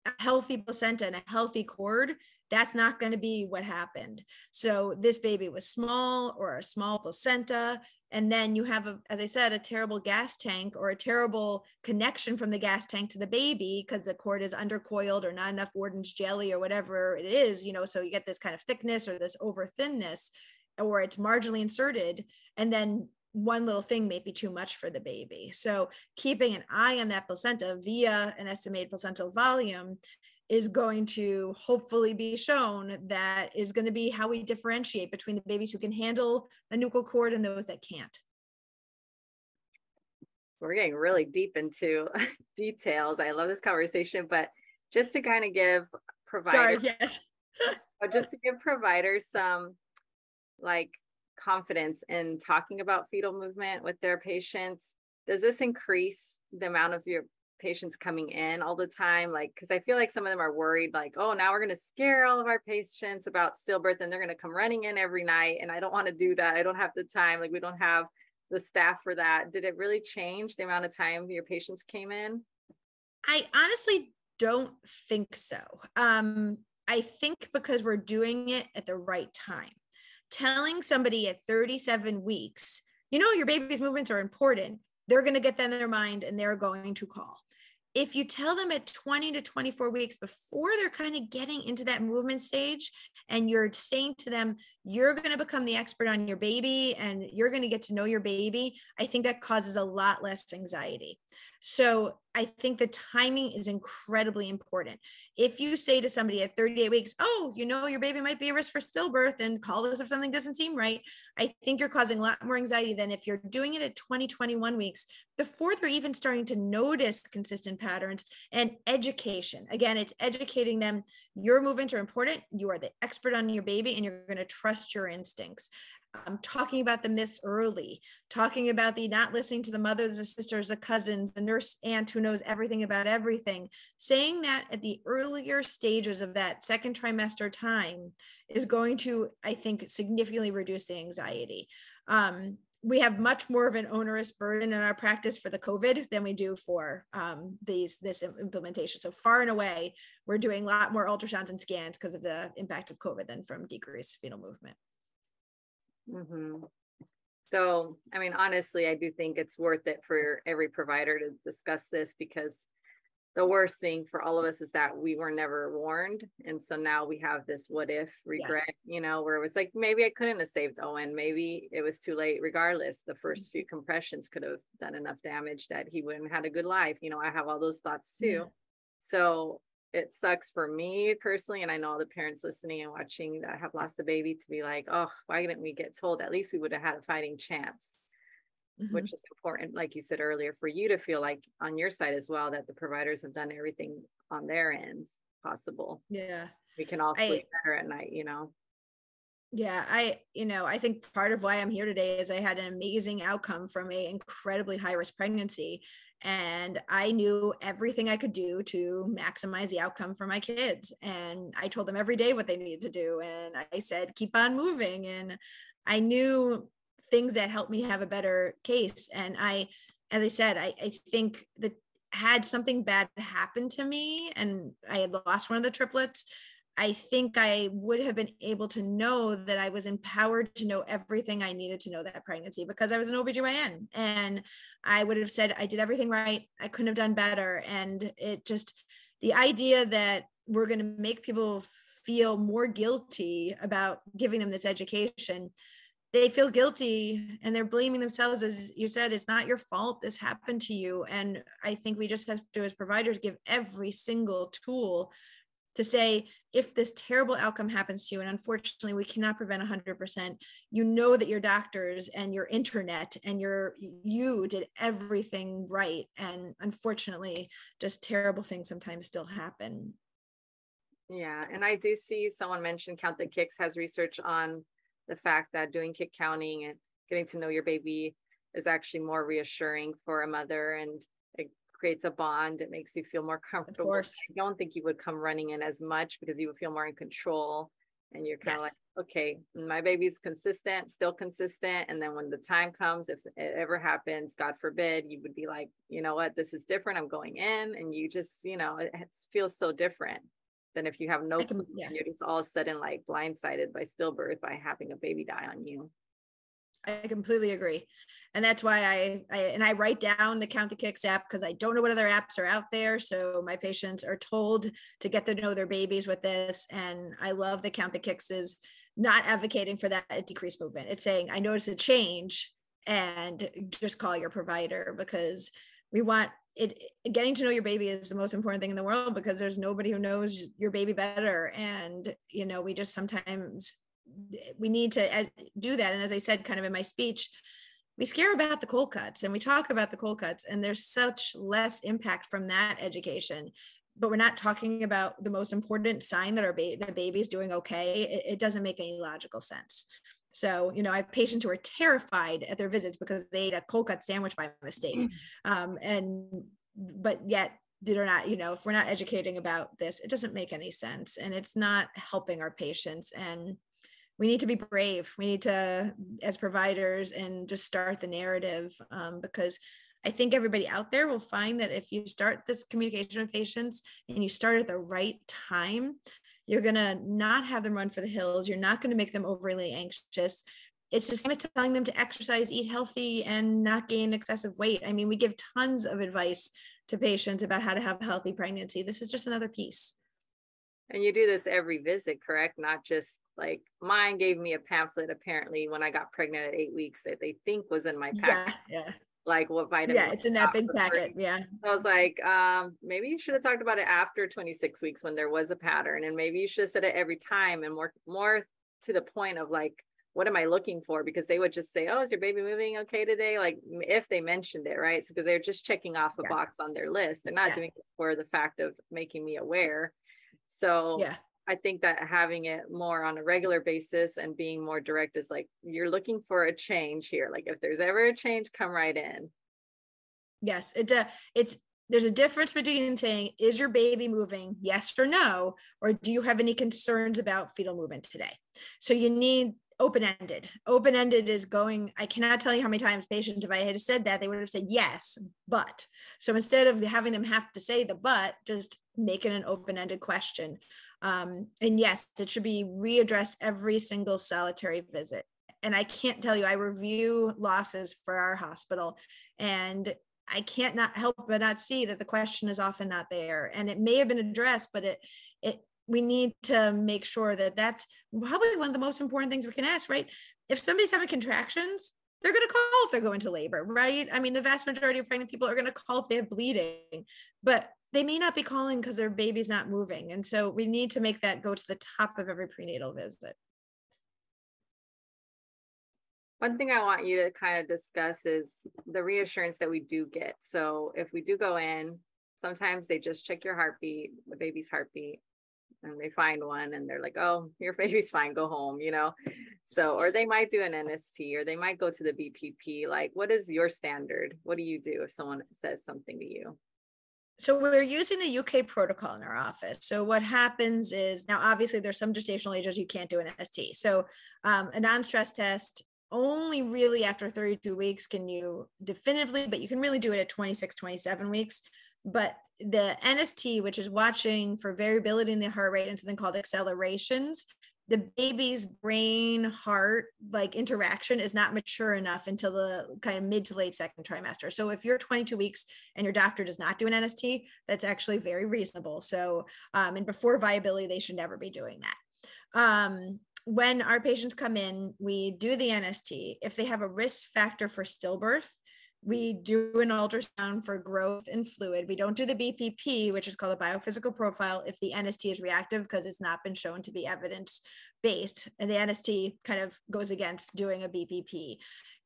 a healthy placenta and a healthy cord, that's not going to be what happened. So this baby was small or a small placenta. And then you have, a, as I said, a terrible gas tank or a terrible connection from the gas tank to the baby because the cord is undercoiled or not enough Wharton's jelly or whatever it is, you know, so you get this kind of thickness or this over thinness or it's marginally inserted. And then one little thing may be too much for the baby. So keeping an eye on that placenta via an estimated placental volume is going to hopefully be shown that is going to be how we differentiate between the babies who can handle a nuchal cord and those that can't. We're getting really deep into details. I love this conversation, but just to kind of give providers, Sorry, yes. just to give providers some like confidence in talking about fetal movement with their patients? Does this increase the amount of your patients coming in all the time? Like, because I feel like some of them are worried, like, oh, now we're going to scare all of our patients about stillbirth and they're going to come running in every night. And I don't want to do that. I don't have the time. Like, we don't have the staff for that. Did it really change the amount of time your patients came in? I honestly don't think so. Um, I think because we're doing it at the right time telling somebody at 37 weeks, you know, your baby's movements are important, they're going to get that in their mind and they're going to call. If you tell them at 20 to 24 weeks before they're kind of getting into that movement stage, and you're saying to them, you're going to become the expert on your baby and you're going to get to know your baby, I think that causes a lot less anxiety. So I think the timing is incredibly important. If you say to somebody at 38 weeks, oh, you know, your baby might be a risk for stillbirth and call us if something doesn't seem right, I think you're causing a lot more anxiety than if you're doing it at 20, 21 weeks before they're even starting to notice consistent patterns and education. Again, it's educating them. Your movements are important. You are the expert on your baby and you're going to trust your instincts um, talking about the myths early, talking about the not listening to the mothers, the sisters, the cousins, the nurse aunt who knows everything about everything, saying that at the earlier stages of that second trimester time is going to, I think, significantly reduce the anxiety. Um, we have much more of an onerous burden in our practice for the COVID than we do for um, these this implementation. So far and away, we're doing a lot more ultrasounds and scans because of the impact of COVID than from decreased fetal movement. Mm-hmm. So, I mean, honestly, I do think it's worth it for every provider to discuss this because the worst thing for all of us is that we were never warned. And so now we have this what if regret, yes. you know, where it's like maybe I couldn't have saved Owen. Maybe it was too late. Regardless, the first few compressions could have done enough damage that he wouldn't have had a good life. You know, I have all those thoughts too. Yeah. So it sucks for me personally. And I know all the parents listening and watching that have lost a baby to be like, oh, why didn't we get told? At least we would have had a fighting chance mm-hmm. which is important, like you said earlier, for you to feel like on your side as well that the providers have done everything on their ends possible. Yeah. We can all sleep I, better at night, you know. Yeah, I, you know, I think part of why I'm here today is I had an amazing outcome from a incredibly high risk pregnancy and I knew everything I could do to maximize the outcome for my kids. And I told them every day what they needed to do. And I said, keep on moving. And I knew things that helped me have a better case. And I, as I said, I, I think that had something bad happen to me and I had lost one of the triplets, I think I would have been able to know that I was empowered to know everything I needed to know that pregnancy because I was an OBGYN and I would have said I did everything right. I couldn't have done better. And it just, the idea that we're going to make people feel more guilty about giving them this education they feel guilty and they're blaming themselves as you said it's not your fault this happened to you and i think we just have to as providers give every single tool to say if this terrible outcome happens to you and unfortunately we cannot prevent 100% you know that your doctors and your internet and your you did everything right. And unfortunately just terrible things sometimes still happen. Yeah and i do see someone mention count the kicks has research on the fact that doing kick counting and getting to know your baby is actually more reassuring for a mother and creates a bond. It makes you feel more comfortable. Of course. I don't think you would come running in as much because you would feel more in control and you're kind of yes. like, okay, my baby's consistent, still consistent. And then when the time comes, if it ever happens, God forbid, you would be like, you know what, this is different. I'm going in. And you just, you know, it feels so different than if you have no can, yeah. you're just all of a sudden like blindsided by stillbirth by having a baby die on you. I completely agree. And that's why I, I and I write down the Count the Kicks app because I don't know what other apps are out there. So my patients are told to get to know their babies with this. And I love the Count the Kicks is not advocating for that decreased movement. It's saying, I notice a change and just call your provider because we want it getting to know your baby is the most important thing in the world because there's nobody who knows your baby better and you know we just sometimes we need to do that and as i said kind of in my speech we scare about the cold cuts and we talk about the cold cuts and there's such less impact from that education but we're not talking about the most important sign that our ba- the baby is doing okay it, it doesn't make any logical sense so, you know, I have patients who are terrified at their visits because they ate a cold cut sandwich by mistake. Mm. Um, and, but yet they're not, you know, if we're not educating about this, it doesn't make any sense and it's not helping our patients. And we need to be brave. We need to, as providers, and just start the narrative um, because I think everybody out there will find that if you start this communication with patients and you start at the right time, you're going to not have them run for the hills. You're not going to make them overly anxious. It's just telling them to exercise, eat healthy, and not gain excessive weight. I mean, we give tons of advice to patients about how to have a healthy pregnancy. This is just another piece. And you do this every visit, correct? Not just like mine gave me a pamphlet apparently when I got pregnant at eight weeks that they think was in my pack. Yeah, yeah like what vitamin. Yeah, it's in that big packet. Yeah. I was like, um, maybe you should have talked about it after 26 weeks when there was a pattern, and maybe you should have said it every time and more more to the point of like, what am I looking for? Because they would just say, oh, is your baby moving okay today? Like if they mentioned it, right? So because they're just checking off a yeah. box on their list. They're not yeah. doing it for the fact of making me aware. So yeah. I think that having it more on a regular basis and being more direct is like you're looking for a change here. Like if there's ever a change, come right in. Yes, it uh, it's there's a difference between saying is your baby moving yes or no or do you have any concerns about fetal movement today so you need open-ended open-ended is going i cannot tell you how many times patients if i had said that they would have said yes but so instead of having them have to say the but just make it an open-ended question um, and yes, it should be readdressed every single solitary visit. And I can't tell you, I review losses for our hospital. And I can't not help but not see that the question is often not there. And it may have been addressed, but it, it, we need to make sure that that's probably one of the most important things we can ask, right? If somebody's having contractions, they're going to call if they're going to labor, right? I mean, the vast majority of pregnant people are going to call if they have bleeding, but they may not be calling because their baby's not moving. And so we need to make that go to the top of every prenatal visit. One thing I want you to kind of discuss is the reassurance that we do get. So if we do go in, sometimes they just check your heartbeat, the baby's heartbeat, and they find one and they're like, oh, your baby's fine, go home, you know? So, or they might do an NST or they might go to the BPP. Like, what is your standard? What do you do if someone says something to you? So we're using the UK protocol in our office. So what happens is now, obviously, there's some gestational ages you can't do an ST. So um, a non-stress test only really after 32 weeks can you definitively, but you can really do it at 26, 27 weeks. But the NST, which is watching for variability in the heart rate and something called accelerations, the baby's brain heart like interaction is not mature enough until the kind of mid to late second trimester. So if you're 22 weeks and your doctor does not do an NST, that's actually very reasonable. So um, and before viability, they should never be doing that. Um, when our patients come in, we do the NST. If they have a risk factor for stillbirth, we do an ultrasound for growth and fluid. We don't do the BPP, which is called a biophysical profile, if the NST is reactive because it's not been shown to be evidence based. And the NST kind of goes against doing a BPP.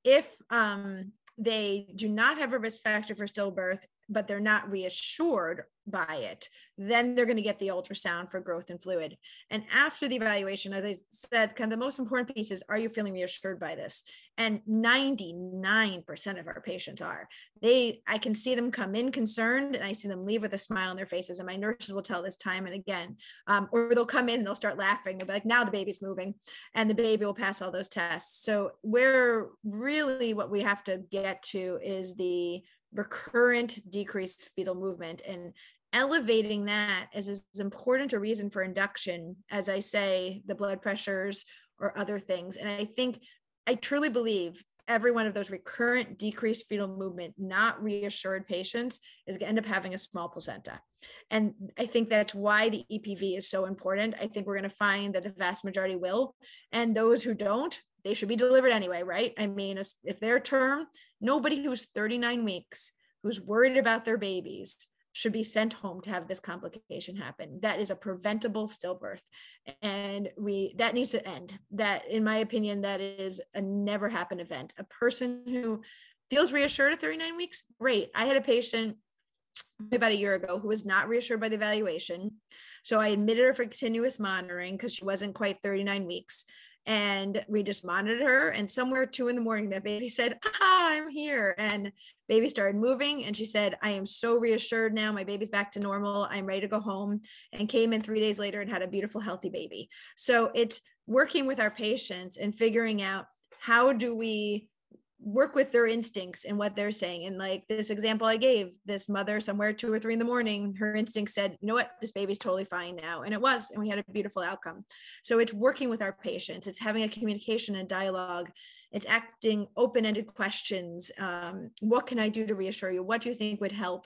If um, they do not have a risk factor for stillbirth, but they're not reassured by it, then they're going to get the ultrasound for growth and fluid. And after the evaluation, as I said, kind of the most important piece is are you feeling reassured by this? And 99% of our patients are. They, I can see them come in concerned and I see them leave with a smile on their faces. And my nurses will tell this time and again, um, or they'll come in and they'll start laughing. They'll be like, now the baby's moving and the baby will pass all those tests. So, we're really what we have to get to is the recurrent decreased fetal movement and elevating that is as important a reason for induction as i say the blood pressures or other things. And i think i truly believe every one of those recurrent decreased fetal movement not reassured patients is going to end up having a small placenta. And i think that's why the epv is so important. I think we're going to find that the vast majority will and those who don't they should be delivered anyway, right? I mean, if they're term, nobody who's 39 weeks who's worried about their babies should be sent home to have this complication happen. That is a preventable stillbirth. And we that needs to end. That in my opinion that is a never happen event. A person who feels reassured at 39 weeks, great. I had a patient about a year ago who was not reassured by the evaluation. So I admitted her for continuous monitoring because she wasn't quite 39 weeks and we just monitored her and somewhere two in the morning that baby said ah i'm here. And baby started moving and she said i am so reassured now. My baby's back to normal. I'm ready to go home and came in three days later and had a beautiful healthy baby. So it's working with our patients and figuring out how do we work with their instincts and what they're saying. And like this example I gave, this mother somewhere two or three in the morning, her instinct said, you know what, this baby's totally fine now. And it was, and we had a beautiful outcome. So it's working with our patients, it's having a communication and dialogue. It's acting open-ended questions. Um, what can I do to reassure you? What do you think would help?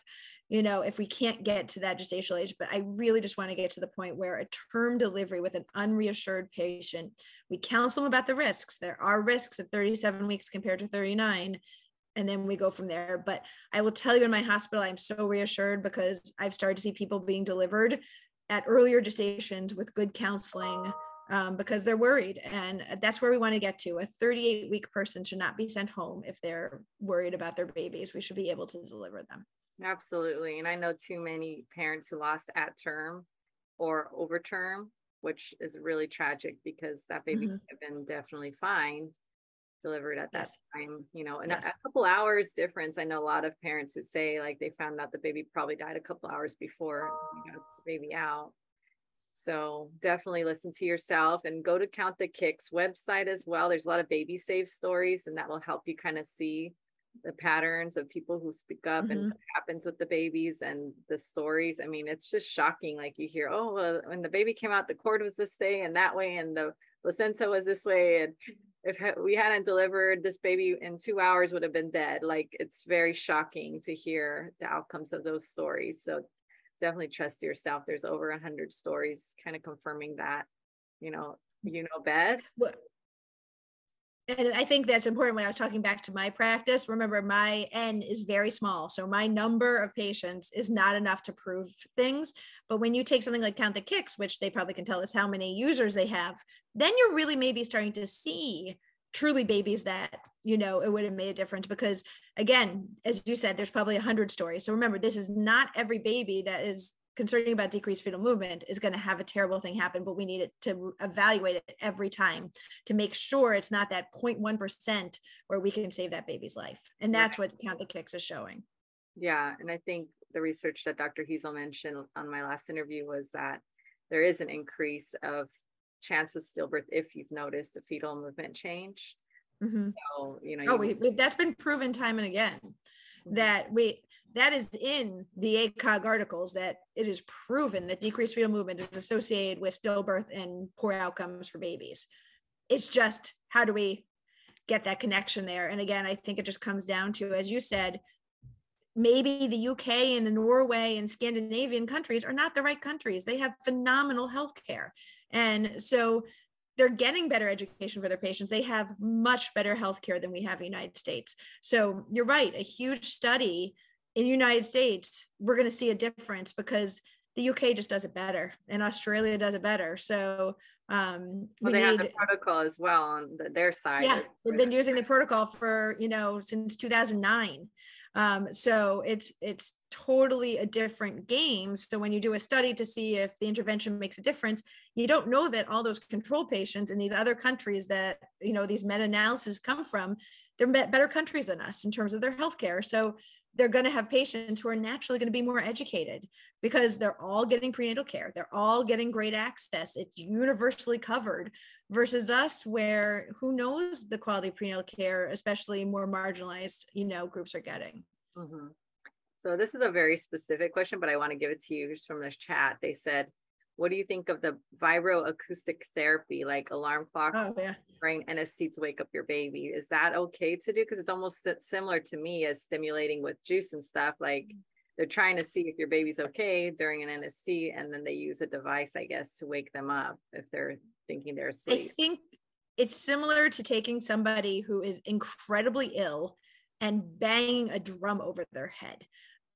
You know, if we can't get to that gestational age, but I really just want to get to the point where a term delivery with an unreassured patient, we counsel them about the risks. There are risks at 37 weeks compared to 39. And then we go from there. But I will tell you in my hospital, I'm so reassured because I've started to see people being delivered at earlier gestations with good counseling um, because they're worried. And that's where we want to get to. A 38 week person should not be sent home if they're worried about their babies. We should be able to deliver them. Absolutely. And I know too many parents who lost at term or over term, which is really tragic because that baby mm-hmm. could have been definitely fine delivered at that yes. time, you know, and yes. a, a, couple hours difference. I know a lot of parents who say like they found out the baby probably died a couple hours before you got the baby out. So definitely listen to yourself and go to Count the Kicks website as well. There's a lot of baby safe stories, and that will help you kind of see the patterns of people who speak up mm-hmm. and what happens with the babies and the stories. I mean, it's just shocking. Like you hear, oh, well, when the baby came out, the cord was this way and that way, and the placenta was this way, and if we hadn't delivered this baby in two hours would have been dead like it's very shocking to hear the outcomes of those stories so definitely trust yourself there's over a hundred stories kind of confirming that you know you know best well, and I think that's important when I was talking back to my practice. Remember, my N is very small. So my number of patients is not enough to prove things. But when you take something like Count the Kicks, which they probably can tell us how many users they have, then you're really maybe starting to see truly babies that, you know, it would have made a difference. Because again, as you said, there's probably a hundred stories. So remember, this is not every baby that is concerning about decreased fetal movement is going to have a terrible thing happen, but we need it to evaluate it every time to make sure it's not that 0.1% where we can save that baby's life. And that's what Count the Kicks is showing. Yeah. And I think the research that Dr. Heazell mentioned on my last interview was that there is an increase of chance of stillbirth if you've noticed a fetal movement change. Mm-hmm. So, you know, oh, we, that's been proven time and again. That we that is in the ACOG articles that it is proven that decreased fetal movement is associated with stillbirth and poor outcomes for babies. It's just how do we get that connection there? And again, I think it just comes down to, as you said, maybe the UK and the Norway and Scandinavian countries are not the right countries. They have phenomenal healthcare. And so they're getting better education for their patients. They have much better healthcare than we have in the United States. So you're right, a huge study in the United States, we're going to see a difference because the UK just does it better and Australia does it better. So um well, we they need, have the protocol as well on the, their side. Yeah, they've been using the protocol for you know since 2009. Um, so it's it's totally a different game. So when you do a study to see if the intervention makes a difference, you don't know that all those control patients in these other countries that you know these meta-analyses come from, they're better countries than us in terms of their healthcare. So they're going to have patients who are naturally going to be more educated because they're all getting prenatal care. They're all getting great access. It's universally covered versus us where who knows the quality of prenatal care, especially more marginalized, you know, groups are getting. Mm-hmm. So this is a very specific question, but I want to give it to you just from this chat. They said, what do you think of the vibroacoustic therapy like alarm clock oh, yeah. brain nst to wake up your baby is that okay to do because it's almost similar to me as stimulating with juice and stuff like mm. they're trying to see if your baby's okay during an nst and then they use a device i guess to wake them up if they're thinking they're asleep i think it's similar to taking somebody who is incredibly ill and banging a drum over their head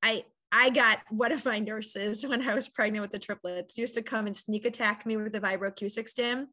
i I got one of my nurses when I was pregnant with the triplets used to come and sneak attack me with the vibroacoustic stim.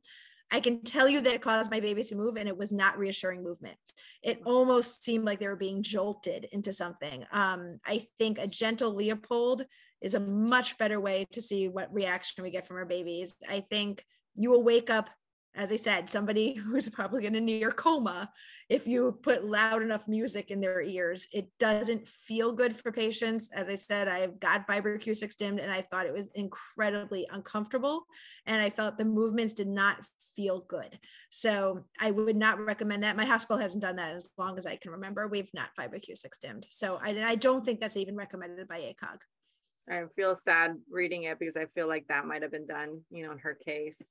I can tell you that it caused my babies to move and it was not reassuring movement. It almost seemed like they were being jolted into something. Um, I think a gentle Leopold is a much better way to see what reaction we get from our babies. I think you will wake up as I said, somebody who's probably in a near coma, if you put loud enough music in their ears, it doesn't feel good for patients. As I said, I've got vibroacoustic stimmed and I thought it was incredibly uncomfortable. And I felt the movements did not feel good. So I would not recommend that. My hospital hasn't done that as long as I can remember. We've not vibroacoustic stimmed. So I, I don't think that's even recommended by ACOG. I feel sad reading it because I feel like that might have been done, you know, in her case.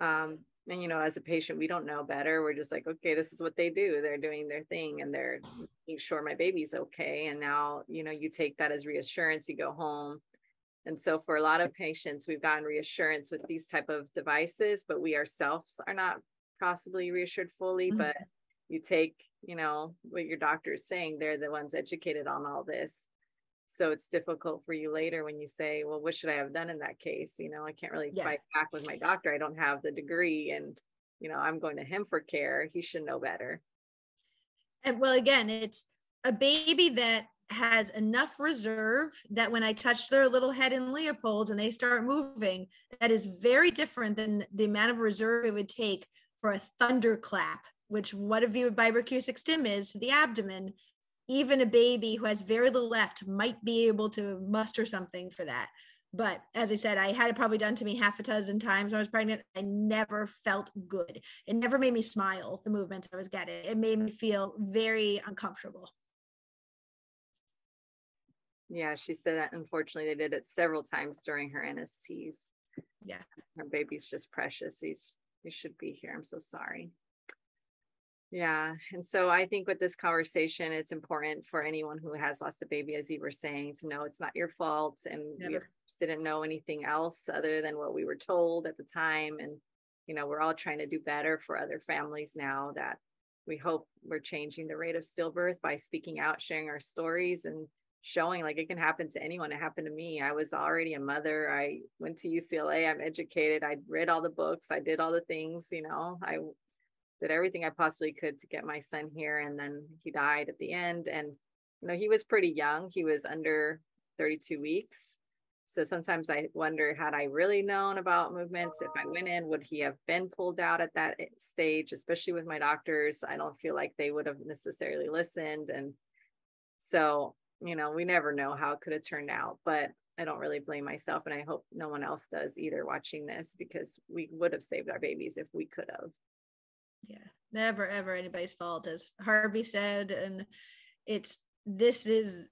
Um, and you know as a patient we don't know better. We're just like okay this is what they do. They're doing their thing and they're making sure my baby's okay. And now you know you take that as reassurance you go home. And so for a lot of patients we've gotten reassurance with these type of devices but we ourselves are not possibly reassured fully. Mm-hmm. but you take you know what your doctor is saying they're the ones educated on all this so it's difficult for you later when you say well what should i have done in that case you know i can't really yeah. fight back with my doctor i don't have the degree and you know i'm going to him for care he should know better and well again it's a baby that has enough reserve that when I touch their little head in Leopold and they start moving, that is very different than the amount of reserve it would take for a thunderclap, which what a view of vibroacoustic stim is to the abdomen even a baby who has very little left might be able to muster something for that. But as I said, I had it probably done to me half a dozen times when I was pregnant. I never felt good. It never made me smile, the movements I was getting. It made me feel very uncomfortable. Yeah, she said that unfortunately they did it several times during her NSTs. Yeah. Her baby's just precious. He's he should be here. I'm so sorry. Yeah. And so I think with this conversation, it's important for anyone who has lost a baby, as you were saying, to know it's not your fault. And Never. we just didn't know anything else other than what we were told at the time. And, you know, we're all trying to do better for other families now that we hope we're changing the rate of stillbirth by speaking out, sharing our stories, and showing like it can happen to anyone. It happened to me. I was already a mother. I went to UCLA. I'm educated. I read all the books. I did all the things, you know, I did everything I possibly could to get my son here. And then he died at the end. And, you know, he was pretty young. He was under 32 weeks. So sometimes I wonder, had I really known about movements, if I went in, would he have been pulled out at that eh, stage, especially with my doctors? I don't feel like they would have necessarily listened. And so, you know, we never know how it could have turned out, but I don't really blame myself. And I hope no one else does either watching this because we would have saved our babies if we could have yeah never ever anybody's fault as harvey said and it's this is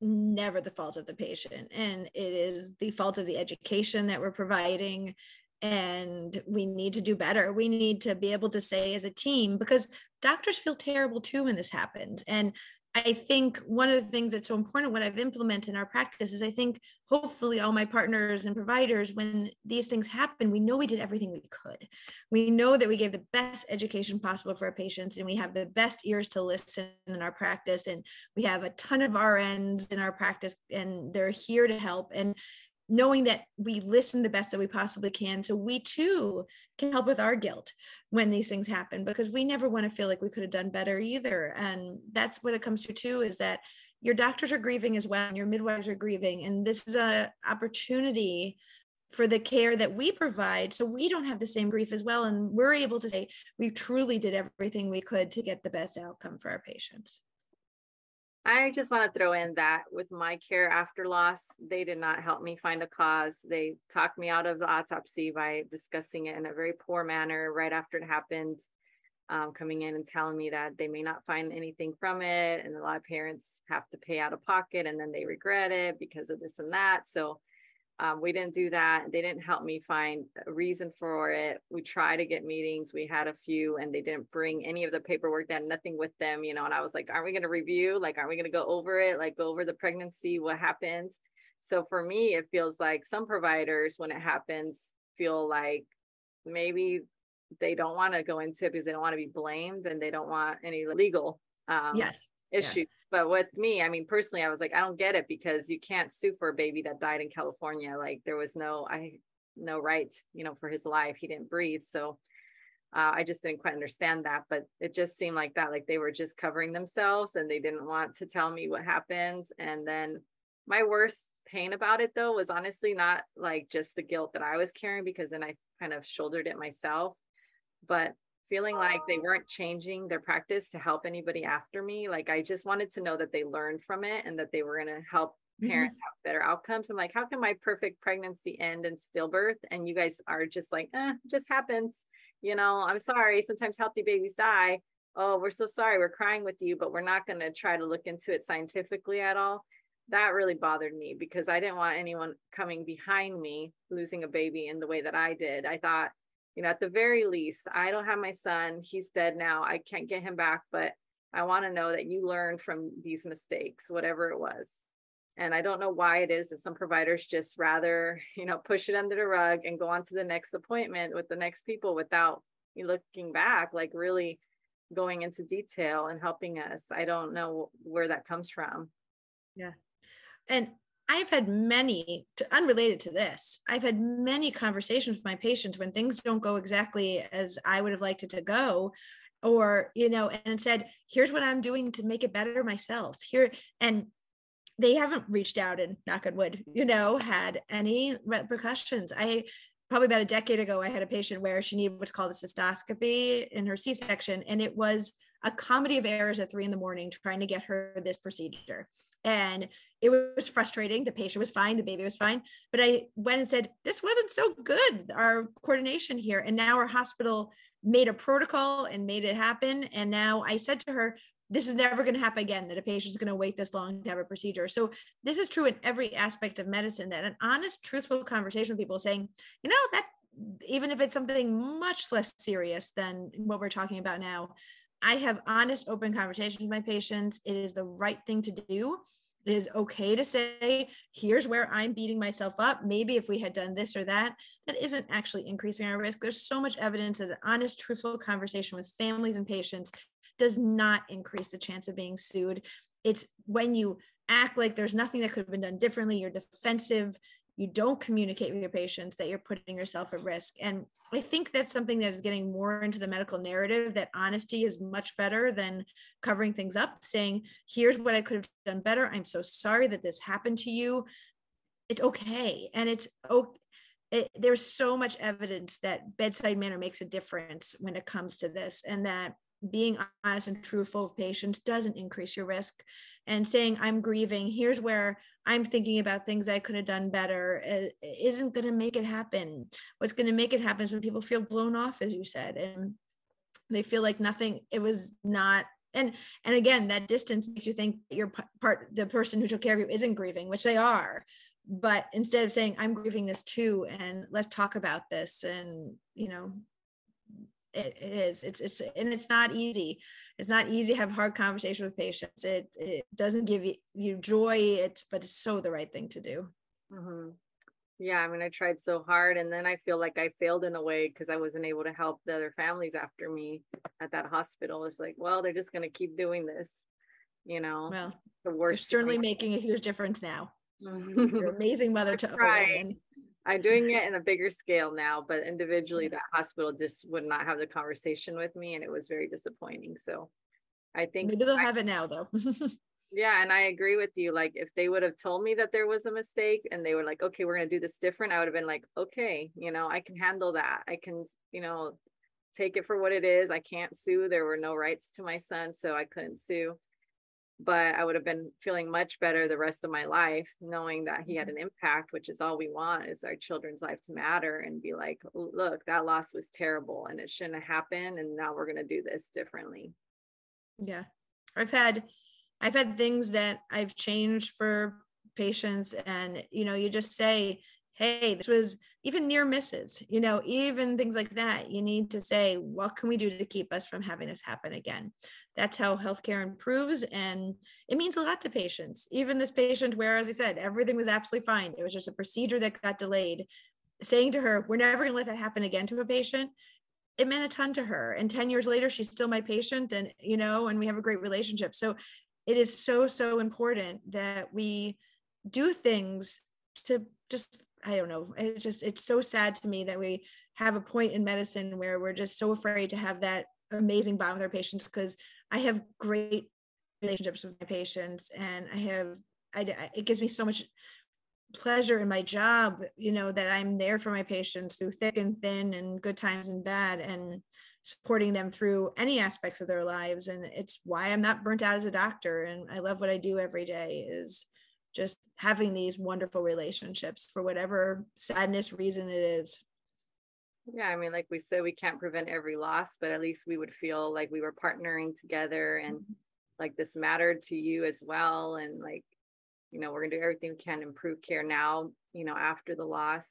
never the fault of the patient and it is the fault of the education that we're providing and we need to do better. We need to be able to say as a team because doctors feel terrible too when this happens and I think one of the things that's so important, what I've implemented in our practice is I think hopefully all my partners and providers, when these things happen, we know we did everything we could. We know that we gave the best education possible for our patients and we have the best ears to listen in our practice. And we have a ton of RNs in our practice and they're here to help. And knowing that we listen the best that we possibly can so we too can help with our guilt when these things happen because we never want to feel like we could have done better either. And that's what it comes to too is that your doctors are grieving as well and your midwives are grieving and this is a opportunity for the care that we provide so we don't have the same grief as well and we're able to say we truly did everything we could to get the best outcome for our patients I just want to throw in that with my care after loss, they did not help me find a cause. They talked me out of the autopsy by discussing it in a very poor manner right after it happened, um, coming in and telling me that they may not find anything from it. And a lot of parents have to pay out of pocket and then they regret it because of this and that. So um, we didn't do that. They didn't help me find a reason for it. We tried to get meetings. We had a few, and they didn't bring any of the paperwork. Had nothing with them, you know. And I was like, "Aren't we going to review? Like, aren't we going to go over it? Like, go over the pregnancy? What happened?" So for me, it feels like some providers, when it happens, feel like maybe they don't want to go into it because they don't want to be blamed and they don't want any legal um, yes issue. But with me, I mean, personally, I was like, I don't get it because you can't sue for a baby that died in California. Like there was no, I no right, you know, for his life. He didn't breathe. So uh, I just didn't quite understand that. But it just seemed like that, like they were just covering themselves and they didn't want to tell me what happened. And then my worst pain about it though was honestly not like just the guilt that I was carrying because then I kind of shouldered it myself, but feeling like they weren't changing their practice to help anybody after me. Like I just wanted to know that they learned from it and that they were going to help mm-hmm. parents mm-hmm. have better outcomes. I'm like, how can my perfect pregnancy end in stillbirth? And you guys are just like, eh, just happens. You know, I'm sorry. Sometimes healthy babies die. Oh, we're so sorry. We're crying with you, but we're not going to try to look into it scientifically at all. That really bothered me because I didn't want anyone coming behind me losing a baby in the way that I did. I thought you know, at the very least, I don't have my son. He's dead now. I can't get him back, but I want to know that you learned from these mistakes, whatever it was. And I don't know why it is that some providers just rather, you know, push it under the rug and go on to the next appointment with the next people without looking back, like really going into detail and helping us. I don't know where that comes from. Yeah. And I've had many, to, unrelated to this, I've had many conversations with my patients when things don't go exactly as I would have liked it to go, or, you know, and said, here's what I'm doing to make it better myself. Here, and they haven't reached out and knock on wood, you know, had any repercussions. I probably about a decade ago, I had a patient where she needed what's called a cystoscopy in her C section, and it was a comedy of errors at three in the morning trying to get her this procedure. And it was frustrating. The patient was fine, the baby was fine. But I went and said, This wasn't so good, our coordination here. And now our hospital made a protocol and made it happen. And now I said to her, this is never going to happen again that a patient is going to wait this long to have a procedure. So this is true in every aspect of medicine that an honest, truthful conversation with people saying, you know, that even if it's something much less serious than what we're talking about now, I have honest, open conversations with my patients. It is the right thing to do. It is okay to say, here's where I'm beating myself up. Maybe if we had done this or that, that isn't actually increasing our risk. There's so much evidence that an honest, truthful conversation with families and patients does not increase the chance of being sued. It's when you act like there's nothing that could have been done differently, you're defensive, you don't communicate with your patients that you're putting yourself at risk. And I think that's something that is getting more into the medical narrative that honesty is much better than covering things up, saying, here's what I could have done better. I'm so sorry that this happened to you. It's okay. And it's okay. It, there's so much evidence that bedside manner makes a difference when it comes to this, and that being honest and truthful with patients doesn't increase your risk and saying i'm grieving. Here's where i'm thinking about things i could have done better. Isn't going to make it happen. What's going to make it happen is when people feel blown off as you said and they feel like nothing it was not and and again that distance makes you think your part the person who took care of you isn't grieving which they are. But instead of saying i'm grieving this too and let's talk about this and you know it, it is it's it's and it's not easy it's not easy to have hard conversation with patients. It it doesn't give you, you joy. It's but it's so the right thing to do. Mm-hmm. yeah i mean i tried so hard and then i feel like i failed in a way because i wasn't able to help the other families after me at that hospital. It's like well they're just going to keep doing this you know? Well the worst certainly making a huge difference now. You're amazing mother to right. I'm doing it in a bigger scale now, but individually, that hospital just would not have the conversation with me, and it was very disappointing. So, I think maybe they'll I, have it now, though. yeah, and I agree with you. Like, if they would have told me that there was a mistake, and they were like, "Okay, we're gonna do this different," I would have been like, "Okay, you know, I can handle that. I can, you know, take it for what it is. I can't sue. There were no rights to my son, so I couldn't sue." But I would have been feeling much better the rest of my life knowing that he had mm-hmm. an impact, which is all we want is our children's life to matter and be like, look, that loss was terrible and it shouldn't have happened. And now we're going to do this differently. Yeah. I've had, I've had things that I've changed for patients and, you know, you just say, hey, this was even near misses, you know, even things like that. You need to say, what can we do to keep us from having this happen again? That's how healthcare improves. And it means a lot to patients. Even this patient, where, as I said, everything was absolutely fine, it was just a procedure that got delayed. Saying to her, we're never going to let that happen again to a patient. It meant a ton to her. And 10 years later, she's still my patient, and, you know, and we have a great relationship. So it is so, so important that we do things to just I don't know. It just it's so sad to me that we have a point in medicine where we're just so afraid to have that amazing bond with our patients because I have great relationships with my patients and I have I it gives me so much pleasure in my job, you know, that I'm there for my patients through thick and thin and good times and bad and supporting them through any aspects of their lives and it's why I'm not burnt out as a doctor and I love what I do every day is just having these wonderful relationships for whatever sadness reason it is. Yeah, I mean, like we said, we can't prevent every loss, but at least we would feel like we were partnering together and mm-hmm. like this mattered to you as well. And like, you know, we're gonna do everything we can to improve care now, you know, after the loss.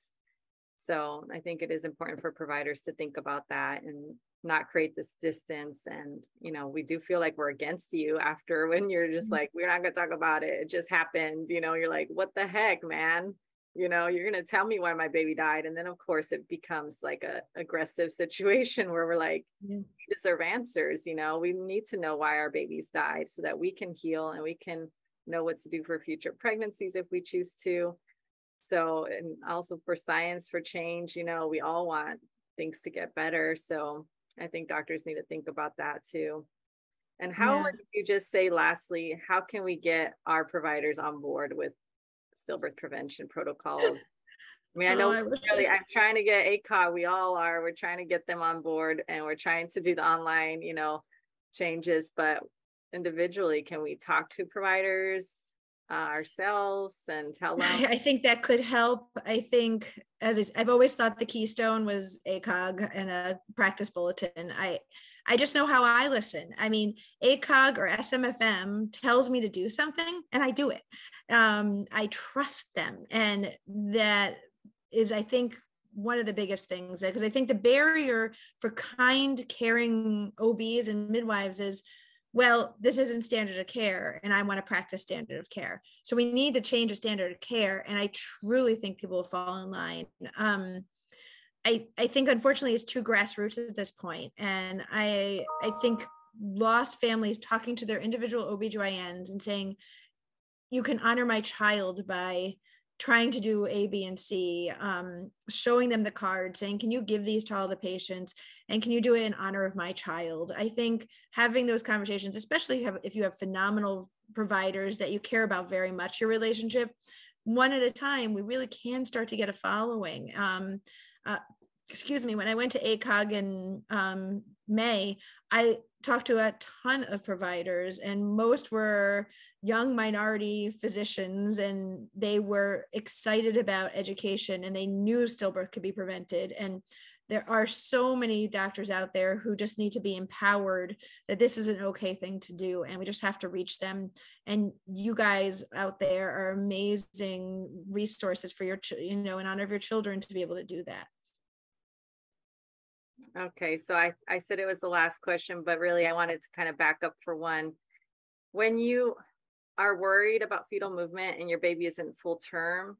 So I think it is important for providers to think about that and not create this distance and you know we do feel like we're against you after when you're just mm-hmm. like we're not going to talk about it it just happened you know you're like what the heck man you know you're going to tell me why my baby died and then of course it becomes like a aggressive situation where we're like yeah. we deserve answers you know we need to know why our babies died so that we can heal and we can know what to do for future pregnancies if we choose to so and also for science for change you know we all want things to get better so I think doctors need to think about that too. And how yeah. would you just say, lastly, how can we get our providers on board with stillbirth prevention protocols? I mean, I oh, know oh, I really, I'm trying to get ACOG, we all are, we're trying to get them on board and we're trying to do the online, you know, changes, but individually, can we talk to providers uh, ourselves and tell them? I think that could help. I think, as I, have always thought, the keystone was ACOG and a practice bulletin. I I just know how I listen. I mean, ACOG or SMFM tells me to do something, and I do it. Um, I trust them, and that is, I think, one of the biggest things because I think the barrier for kind, caring OBs and midwives is, well, this isn't standard of care and I want to practice standard of care. So we need to change the standard of care. And I truly think people will fall in line. Um, I, I think unfortunately it's too grassroots at this point. And I I think lost families talking to their individual OBGYNs and saying, you can honor my child by trying to do A, B, and C, um, showing them the card, saying, Can you give these to all the patients? And can you do it in honor of my child? I think having those conversations, especially if you have, phenomenal providers that you care about very much your relationship, one at a time, we really can start to get a following. Um, uh, excuse me, when I went to ACOG in um, May, I talked to a ton of providers, and most were young minority physicians, and they were excited about education and they knew stillbirth could be prevented. And there are so many doctors out there who just need to be empowered that this is an okay thing to do and we just have to reach them and you guys out there are amazing resources for your you know in honor of your children to be able to do that Okay, so I, I said it was the last question, but really I wanted to kind of back up for one. When you are worried about fetal movement and your baby isn't full term,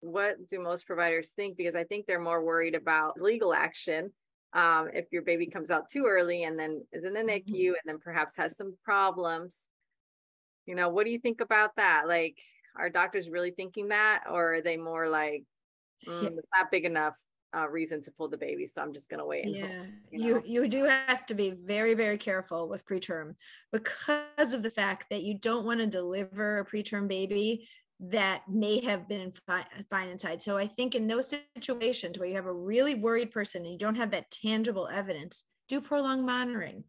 what do most providers think? Because I think they're more worried about legal action. Um, if your baby comes out too early and then is in the NICU mm-hmm. and then perhaps has some problems, you know, what do you think about that? Like, are doctors really thinking that, or are they more like, mm, it's not big enough? Uh, reason to pull the baby. So I'm just going to wait. Yeah, you, know? you you do have to be very very careful with preterm because of the fact that you don't want to deliver a preterm baby that may have been fi- fine inside. So I think in those situations where you have a really worried person and you don't have that tangible evidence, do prolonged monitoring.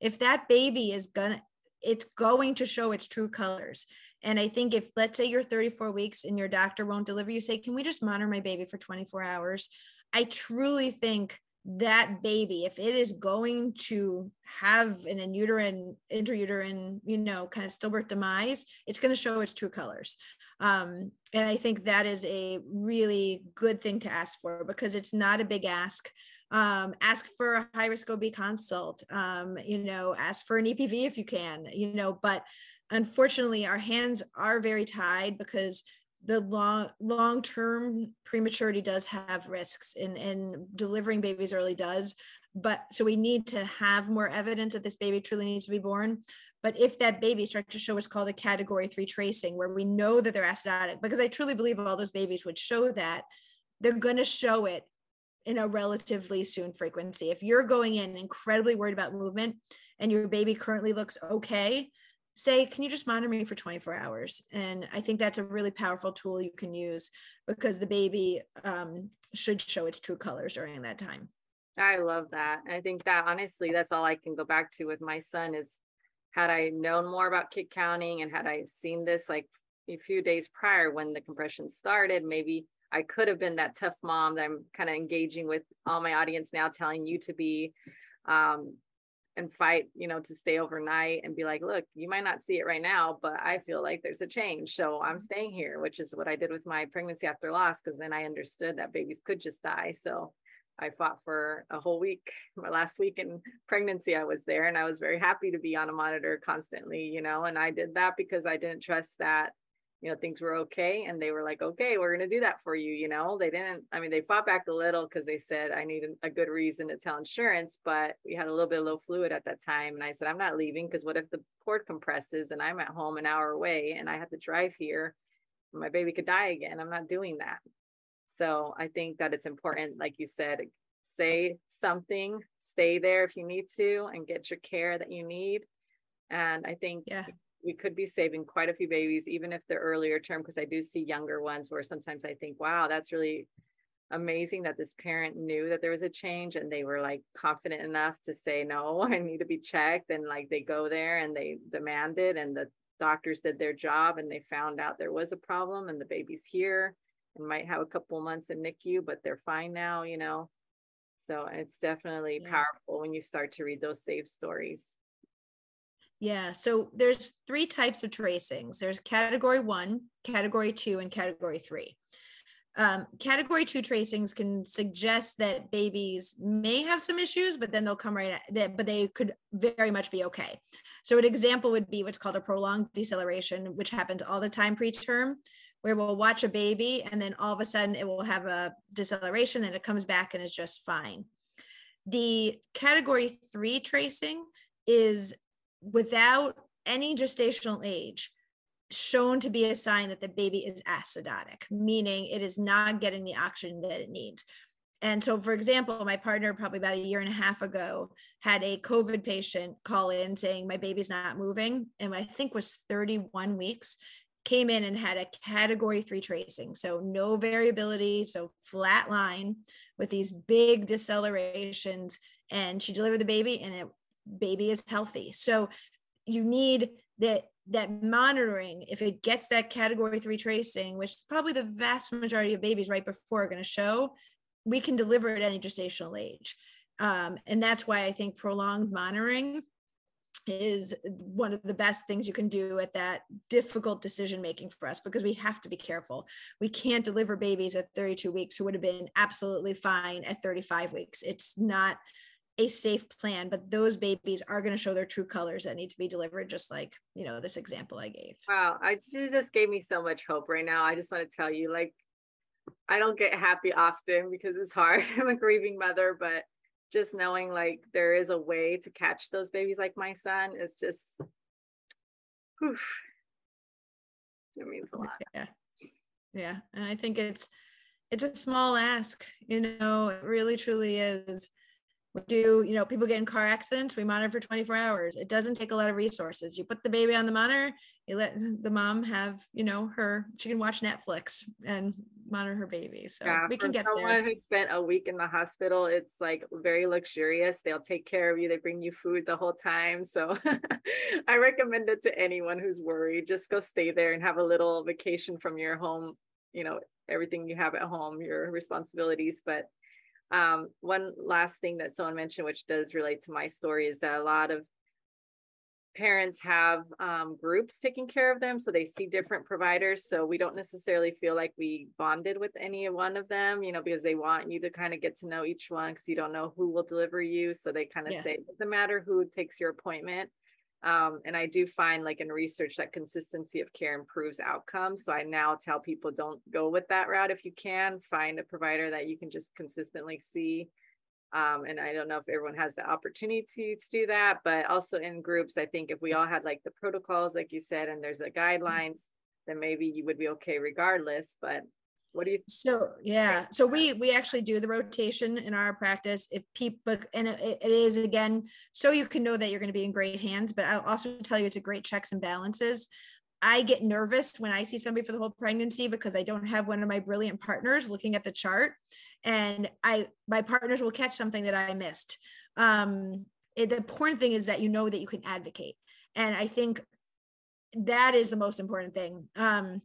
If that baby is gonna, it's going to show its true colors. And I think if, let's say you're 34 weeks and your doctor won't deliver, you say, Can we just monitor my baby for 24 hours? I truly think that baby, if it is going to have an uterine, intrauterine, you know, kind of stillbirth demise, it's going to show its true colors. Um, and I think that is a really good thing to ask for because it's not a big ask. Um, ask for a high risk OB consult, um, you know, ask for an EPV if you can, you know, but unfortunately, our hands are very tied because the long long term prematurity does have risks and and delivering babies early does but so we need to have more evidence that this baby truly needs to be born. But if that baby starts to show what's called a category three tracing where we know that they're acidotic because i truly believe all those babies would show that they're going to show it in a relatively soon frequency. If you're going in incredibly worried about movement and your baby currently looks okay say, can you just monitor me for 24 hours? And I think that's a really powerful tool you can use because the baby um, should show its true colors during that time. I love that. I think that honestly, that's all I can go back to with my son is had I known more about kick counting and had I seen this like a few days prior when the compression started, maybe I could have been that tough mom that I'm kind of engaging with all my audience now, telling you to be um, and fight, you know, to stay overnight and be like, look, you might not see it right now, but I feel like there's a change. So I'm mm-hmm. staying here, which is what I did with my pregnancy after loss, because then I understood that babies could just die. So I fought for a whole week. My last week in pregnancy, I was there and I was very happy to be on a monitor constantly, you know, and I did that because I didn't trust that you know things were okay and they were like okay we're going to do that for you you know? They didn't i mean they fought back a little because they said i need a good reason to tell insurance but we had a little bit of low fluid at that time and i said i'm not leaving because what if the cord compresses and i'm at home an hour away and i have to drive here my baby could die again? I'm not doing that. So i think that it's important like you said say something stay there if you need to and get your care that you need and i think yeah we could be saving quite a few babies, even if they're earlier term, because I do see younger ones where sometimes I think, wow, that's really amazing that this parent knew that there was a change and they were like confident enough to say, no, I need to be checked. And like they go there and they demand it, and the doctors did their job and they found out there was a problem and the baby's here and might have a couple months in NICU, but they're fine now, you know. So it's definitely yeah. powerful when you start to read those safe stories. Yeah. So there's three types of tracings. There's category one, category two, and category three. Um, category two tracings can suggest that babies may have some issues, but then they'll come right at but they could very much be okay. So an example would be what's called a prolonged deceleration, which happens all the time preterm, where we'll watch a baby and then all of a sudden it will have a deceleration, then it comes back and is just fine. The category three tracing is without any gestational age shown to be a sign that the baby is acidotic, meaning it is not getting the oxygen that it needs. And so, for example, my partner, probably about a year and a half ago, had a COVID patient call in saying, My baby's not moving. And I think was 31 weeks, came in and had a category three tracing. So, no variability. So, flat line with these big decelerations. And she delivered the baby, and it baby is healthy. So, you need that that monitoring if it gets that category three tracing which is probably the vast majority of babies right before are going to show we can deliver at any gestational age um, and that's why i think prolonged monitoring is one of the best things you can do at that difficult decision making for us because we have to be careful. We can't deliver babies at 32 weeks who would have been absolutely fine at 35 weeks. It's not a safe plan, but those babies are going to show their true colors that need to be delivered, just like, you know, this example I gave. Wow. I just gave me so much hope right now. I just want to tell you, like, I don't get happy often because it's hard. I'm a grieving mother, but just knowing like there is a way to catch those babies like my son is just, whew, it means a lot. Yeah. Yeah. And I think it's, it's a small ask, you know, it really truly is we do, you know, people get in car accidents, we monitor for 24 hours. It doesn't take a lot of resources. You put the baby on the monitor, you let the mom have, you know, her, she can watch Netflix and monitor her baby. So yeah, we can get someone there. who spent a week in the hospital, it's like very luxurious. They'll take care of you. They bring you food the whole time. So I recommend it to anyone who's worried. Just go stay there and have a little vacation from your home, you know, everything you have at home, your responsibilities. But um, one last thing that someone mentioned, which does relate to my story, is that a lot of parents have um, groups taking care of them. So they see different providers. So we don't necessarily feel like we bonded with any one of them, you know, because they want you to kind of get to know each one because you don't know who will deliver you. So they kind of yes. say, it doesn't matter who takes your appointment. Um, and I do find, like in research, that consistency of care improves outcomes. So I now tell people don't go with that route if you can. Find a provider that you can just consistently see. Um, and I don't know if everyone has the opportunity to, to do that, but also in groups, I think if we all had like the protocols, like you said, and there's a guidelines, then maybe you would be okay regardless. But what do you so yeah so we we actually do the rotation in our practice. If people and it, it is again so you can know that you're going to be in great hands but i'll also tell you it's a great checks and balances. I get nervous when i see somebody for the whole pregnancy because i don't have one of my brilliant partners looking at the chart and i my partners will catch something that i missed. Um it, the important thing is that you know that you can advocate and i think that is the most important thing. Um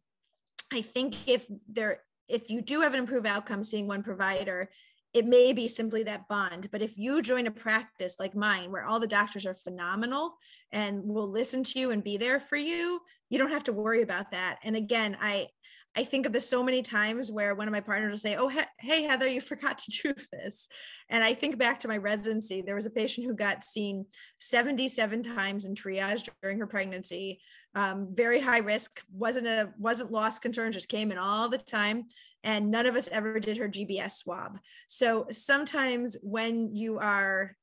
I think if there if you do have an improved outcome seeing one provider, it may be simply that bond. But if you join a practice like mine, where all the doctors are phenomenal and will listen to you and be there for you, you don't have to worry about that. And again, I I think of this so many times where one of my partners will say, "Oh, he- hey Heather, you forgot to do this," and I think back to my residency. There was a patient who got seen 77 times in triage during her pregnancy um, very high risk wasn't a wasn't lost concern just came in all the time and none of us ever did her gbs swab. So sometimes when you are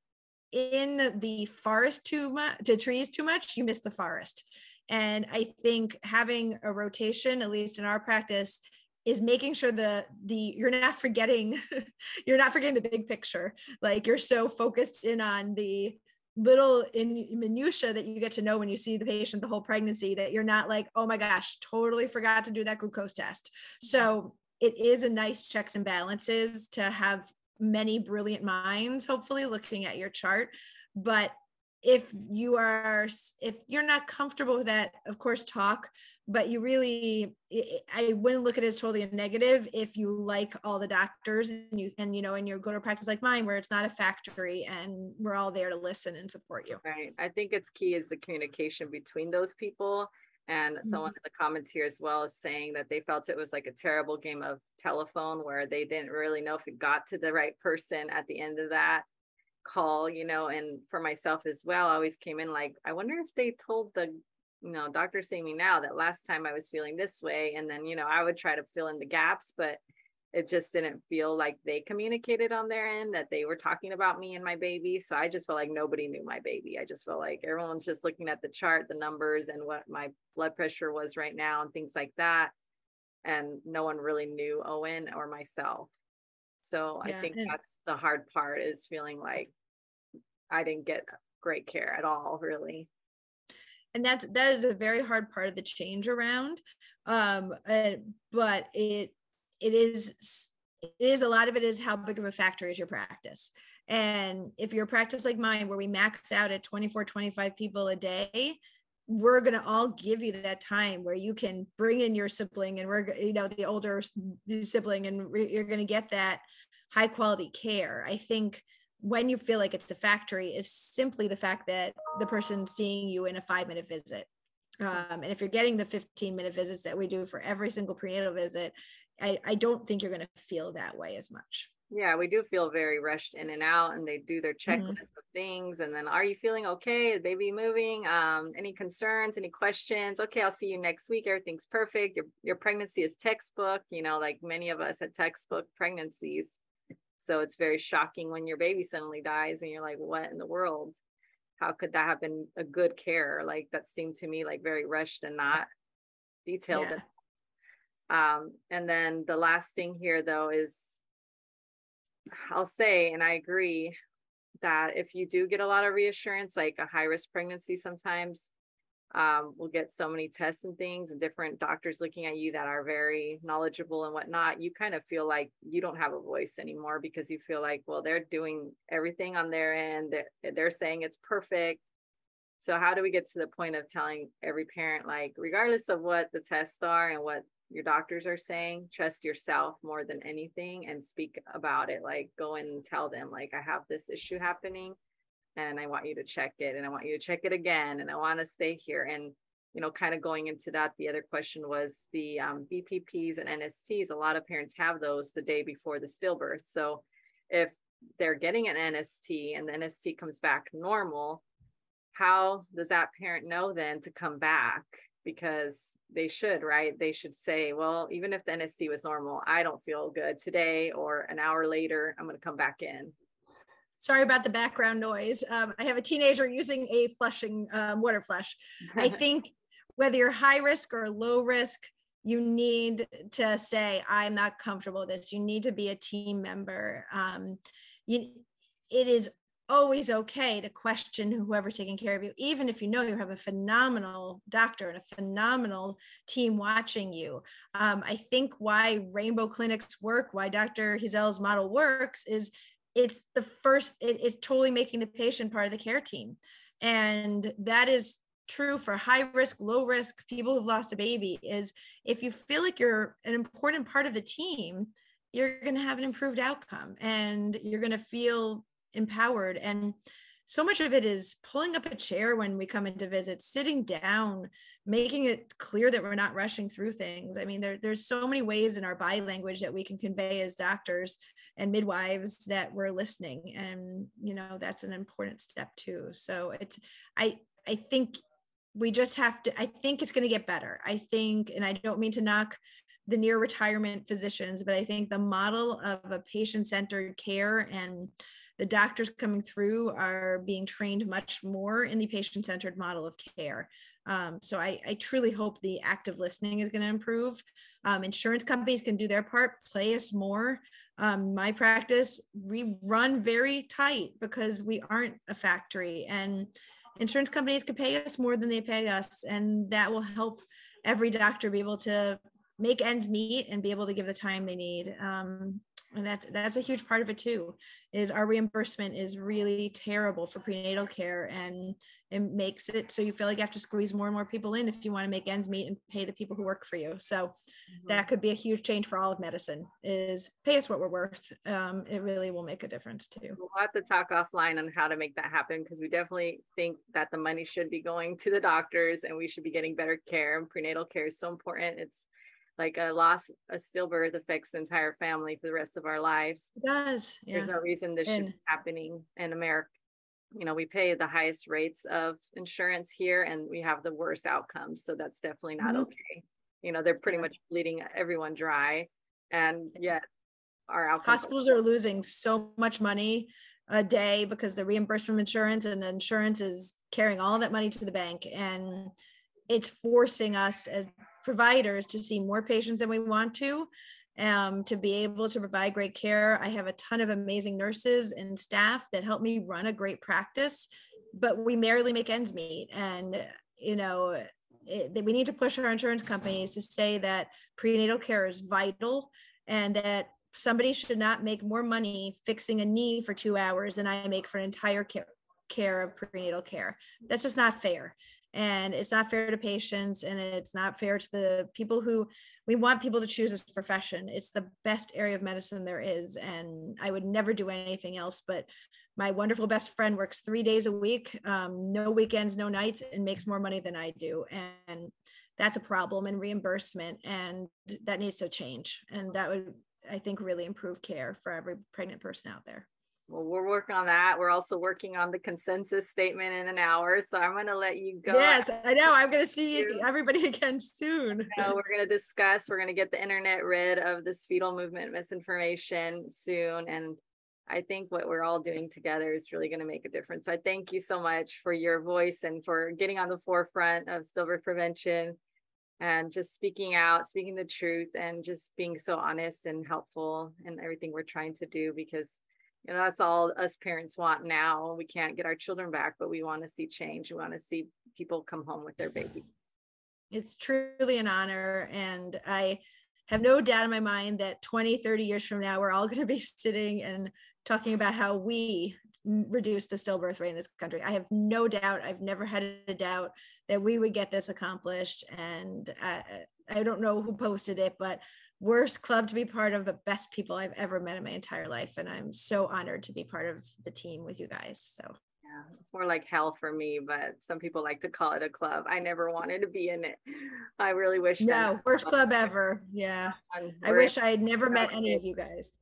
in the forest too much to trees too much you miss the forest. And i think having a rotation at least in our practice is making sure the the you're not forgetting you're not forgetting the big picture. Like you're so focused in on the little in minutia that you get to know when you see the patient the whole pregnancy that you're not like oh my gosh totally forgot to do that glucose test. So it is a nice checks and balances to have many brilliant minds hopefully looking at your chart. But if you are if you're not comfortable with that of course talk but you really i wouldn't look at it as totally a negative if you like all the doctors and you and you know and you go to a practice like mine where it's not a factory and we're all there to listen and support you. Right. I think it's key is the communication between those people. And mm-hmm. someone in the comments here as well is saying that they felt it was like a terrible game of telephone where they didn't really know if it got to the right person at the end of that call, you know, and for myself as well, I always came in like, I wonder if they told the, you know, doctor seeing me now that last time I was feeling this way. And then, you know, I would try to fill in the gaps, but it just didn't feel like they communicated on their end that they were talking about me and my baby. So I just felt like nobody knew my baby. I just felt like everyone's just looking at the chart, the numbers, and what my blood pressure was right now and things like that. And no one really knew Owen or myself. So yeah, I think that's the hard part is feeling like I didn't get great care at all, really. And that's that is a very hard part of the change around. Um, uh, but it it is it is a lot of it is how big of a factor is your practice and if your practice like mine where we max out at 24 25 people a day we're going to all give you that time where you can bring in your sibling and we're you know the older sibling and you're going to get that high quality care i think when you feel like it's a factory is simply the fact that the person seeing you in a five minute visit um, and if you're getting the 15 minute visits that we do for every single prenatal visit I, I don't think you're going to feel that way as much. Yeah, we do feel very rushed in and out, and they do their checklist mm-hmm. of things. And then, are you feeling okay? Is baby moving? Um, any concerns? Any questions? Okay, I'll see you next week. Everything's perfect. Your your pregnancy is textbook. You know, like many of us had textbook pregnancies. So it's very shocking when your baby suddenly dies, and you're like, what in the world? How could that have been a good care? Like that seemed to me like very rushed and not detailed yeah. Um, and then the last thing here, though, is I'll say, and I agree that if you do get a lot of reassurance, like a high risk pregnancy, sometimes um, we'll get so many tests and things and different doctors looking at you that are very knowledgeable and whatnot. You kind of feel like you don't have a voice anymore because you feel like, well, they're doing everything on their end, they're, they're saying it's perfect. So, how do we get to the point of telling every parent, like, regardless of what the tests are and what your doctors are saying trust yourself more than anything and speak about it like go and tell them like i have this issue happening and i want you to check it and i want you to check it again and i want to stay here and you know kind of going into that the other question was the um, bpps and nsts a lot of parents have those the day before the stillbirth so if they're getting an nst and the nst comes back normal how does that parent know then to come back because they should, right? They should say, well, even if the NST was normal, I don't feel good today or an hour later, I'm going to come back in. Sorry about the background noise. Um, I have a teenager using a flushing um, water flush. I think whether you're high risk or low risk, you need to say, I'm not comfortable with this. You need to be a team member. Um, you, it is always okay to question whoever's taking care of you, even if you know you have a phenomenal doctor and a phenomenal team watching you. Um, I think why rainbow clinics work, why Dr. Heazell's model works, is it's the first, it, it's totally making the patient part of the care team. And that is true for high risk, low risk people who've lost a baby is if you feel like you're an important part of the team, you're going to have an improved outcome and you're going to feel empowered and so much of it is pulling up a chair when we come into visit sitting down making it clear that we're not rushing through things i mean there, there's so many ways in our body language that we can convey as doctors and midwives that we're listening and you know that's an important step too so it's i i think we just have to i think it's going to get better i think and i don't mean to knock the near retirement physicians but i think the model of a patient centered care and the doctors coming through are being trained much more in the patient centered model of care. Um, so I, I, truly hope the active listening is going to improve. Um, insurance companies can do their part, play us more. Um, my practice, we run very tight because we aren't a factory, and insurance companies could pay us more than they pay us, and that will help every doctor be able to make ends meet and be able to give the time they need. Um, and that's that's a huge part of it too is our reimbursement is really terrible for prenatal care and it makes it so you feel like you have to squeeze more and more people in if you want to make ends meet and pay the people who work for you. So mm-hmm. that could be a huge change for all of medicine is pay us what we're worth. Um, it really will make a difference too. We'll have to talk offline on how to make that happen because we definitely think that the money should be going to the doctors and we should be getting better care and prenatal care is so important. It's like a loss a stillbirth affects the entire family for the rest of our lives it does yeah. there's no reason this and, should be happening in america you know we pay the highest rates of insurance here and we have the worst outcomes so that's definitely not mm-hmm. okay you know they're pretty yeah. much bleeding everyone dry and yet our outcomes hospitals are losing so much money a day because the reimbursement insurance and the insurance is carrying all that money to the bank and it's forcing us as providers to see more patients than we want to um, to be able to provide great care. I have a ton of amazing nurses and staff that help me run a great practice, but we merely make ends meet. And, you know, it, we need to push our insurance companies to say that prenatal care is vital and that somebody should not make more money fixing a knee for two hours than I make for an entire care, care of prenatal care. That's just not fair and it's not fair to patients and it's not fair to the people who we want people to choose this profession. It's the best area of medicine there is and i would never do anything else but my wonderful best friend works three days a week um, no weekends no nights and makes more money than i do and that's a problem in reimbursement and that needs to change and that would i think really improve care for every pregnant person out there well, we're working on that. We're also working on the consensus statement in an hour. So I'm going to let you go. Yes, I know. I'm going to see everybody again soon. we're going to discuss, we're going to get the internet rid of this fetal movement misinformation soon. And I think what we're all doing together is really going to make a difference. So I thank you so much for your voice and for getting on the forefront of stillbirth prevention and just speaking out, speaking the truth, and just being so honest and helpful in everything we're trying to do because you know that's all us parents want now. We can't get our children back but we want to see change. We want to see people come home with their baby. It's truly an honor and i have no doubt in my mind that 20 30 years from now we're all going to be sitting and talking about how we reduce the stillbirth rate in this country. I have no doubt i've never had a doubt that we would get this accomplished and i, I don't know who posted it but worst club to be part of, but best people I've ever met in my entire life. And I'm so honored to be part of the team with you guys. So yeah, it's more like hell for me, but some people like to call it a club. I never wanted to be in it. I really wish. No, worst club ever. Yeah. I wish I had never met any of you guys.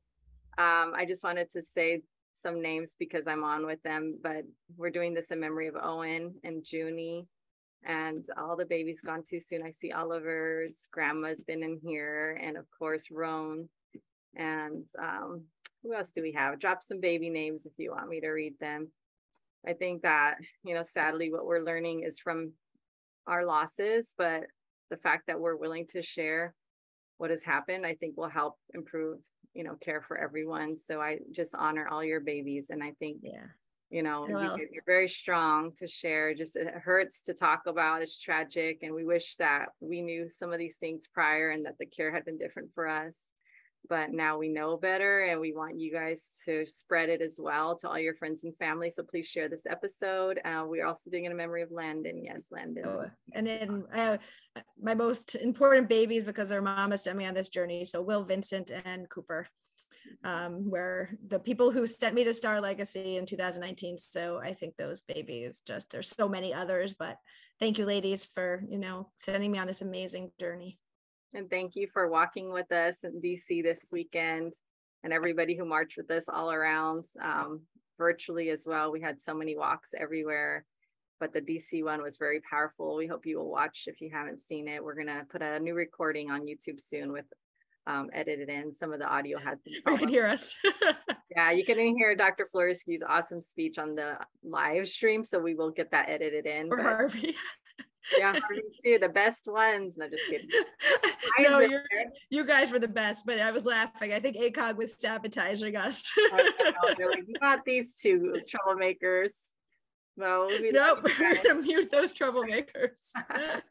Um, I just wanted to say some names because I'm on with them, but we're doing this in memory of Owen and Junie and all the babies gone too soon. I see Oliver's grandma's been in here, and of course Roan. And um, who else do we have? Drop some baby names if you want me to read them. I think that you know, sadly, what we're learning is from our losses, but the fact that we're willing to share what has happened, I think will help improve you know care for everyone. So I just honor all your babies, and I think yeah you know well, you, are very strong to share just it hurts to talk about it's tragic and we wish that we knew some of these things prior and that the care had been different for us. But now we know better and we want you guys to spread it as well to all your friends and family so please share this episode. Uh, we're also doing it in memory of landon. Yes landon. Oh, and then uh, my most important babies because their mama sent me on this journey so will vincent and cooper um, where the people who sent me to Star Legacy in 2019. So I think those babies just there's so many others, but thank you, ladies, for you know sending me on this amazing journey. And thank you for walking with us in DC this weekend, and everybody who marched with us all around um, virtually as well. We had so many walks everywhere but the DC one was very powerful. We hope you will watch if you haven't seen it. We're going to put a new recording on YouTube soon with um, edited in. Some of the audio had You can hear us. yeah, you can hear Dr. Florescue's awesome speech on the live stream. So we will get that edited in. Or Harvey. yeah, Harvey too. The best ones. No, just kidding. no, you you guys were the best, but I was laughing. I think ACOG was sabotaging us. They're like, you got these two troublemakers. No, nope. We're gonna mute those troublemakers.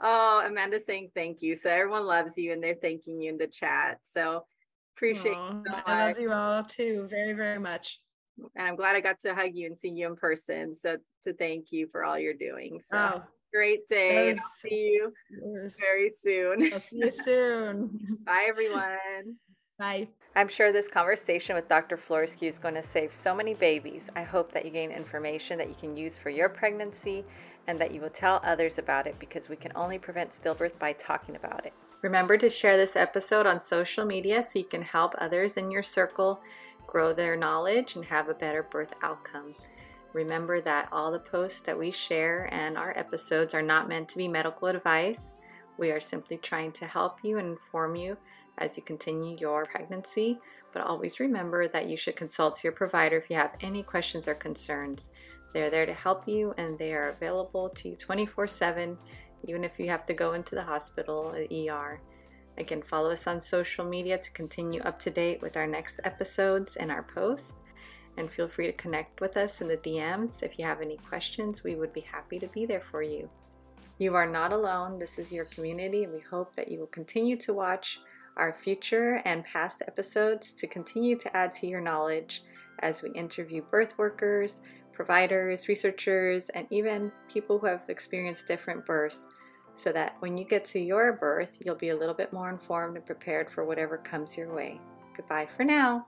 oh, Amanda saying thank you. So everyone loves you and they're thanking you in the chat. So Appreciate Aww, so I love you all too very, very much. And I'm glad I got to hug you and see you in person. So to thank you for all you're doing. So oh, great day. Was, I'll see you very soon. I'll see you soon. Bye everyone. Bye. I'm sure this conversation with Dr. Florescue is going to save so many babies. I hope that you gain information that you can use for your pregnancy and that you will tell others about it because we can only prevent stillbirth by talking about it. Remember to share this episode on social media so you can help others in your circle grow their knowledge and have a better birth outcome. Remember that all the posts that we share and our episodes are not meant to be medical advice. We are simply trying to help you and inform you as you continue your pregnancy. But always remember that you should consult your provider if you have any questions or concerns. They're there to help you and they are available to you 24 7 even if you have to go into the hospital, the ER. Again, follow us on social media to continue up to date with our next episodes and our posts. And feel free to connect with us in the DMs. If you have any questions, we would be happy to be there for you. You are not alone. This is your community, and we hope that you will continue to watch our future and past episodes to continue to add to your knowledge as we interview birth workers, providers, researchers, and even people who have experienced different births so that when you get to your birth, you'll be a little bit more informed and prepared for whatever comes your way. Goodbye for now.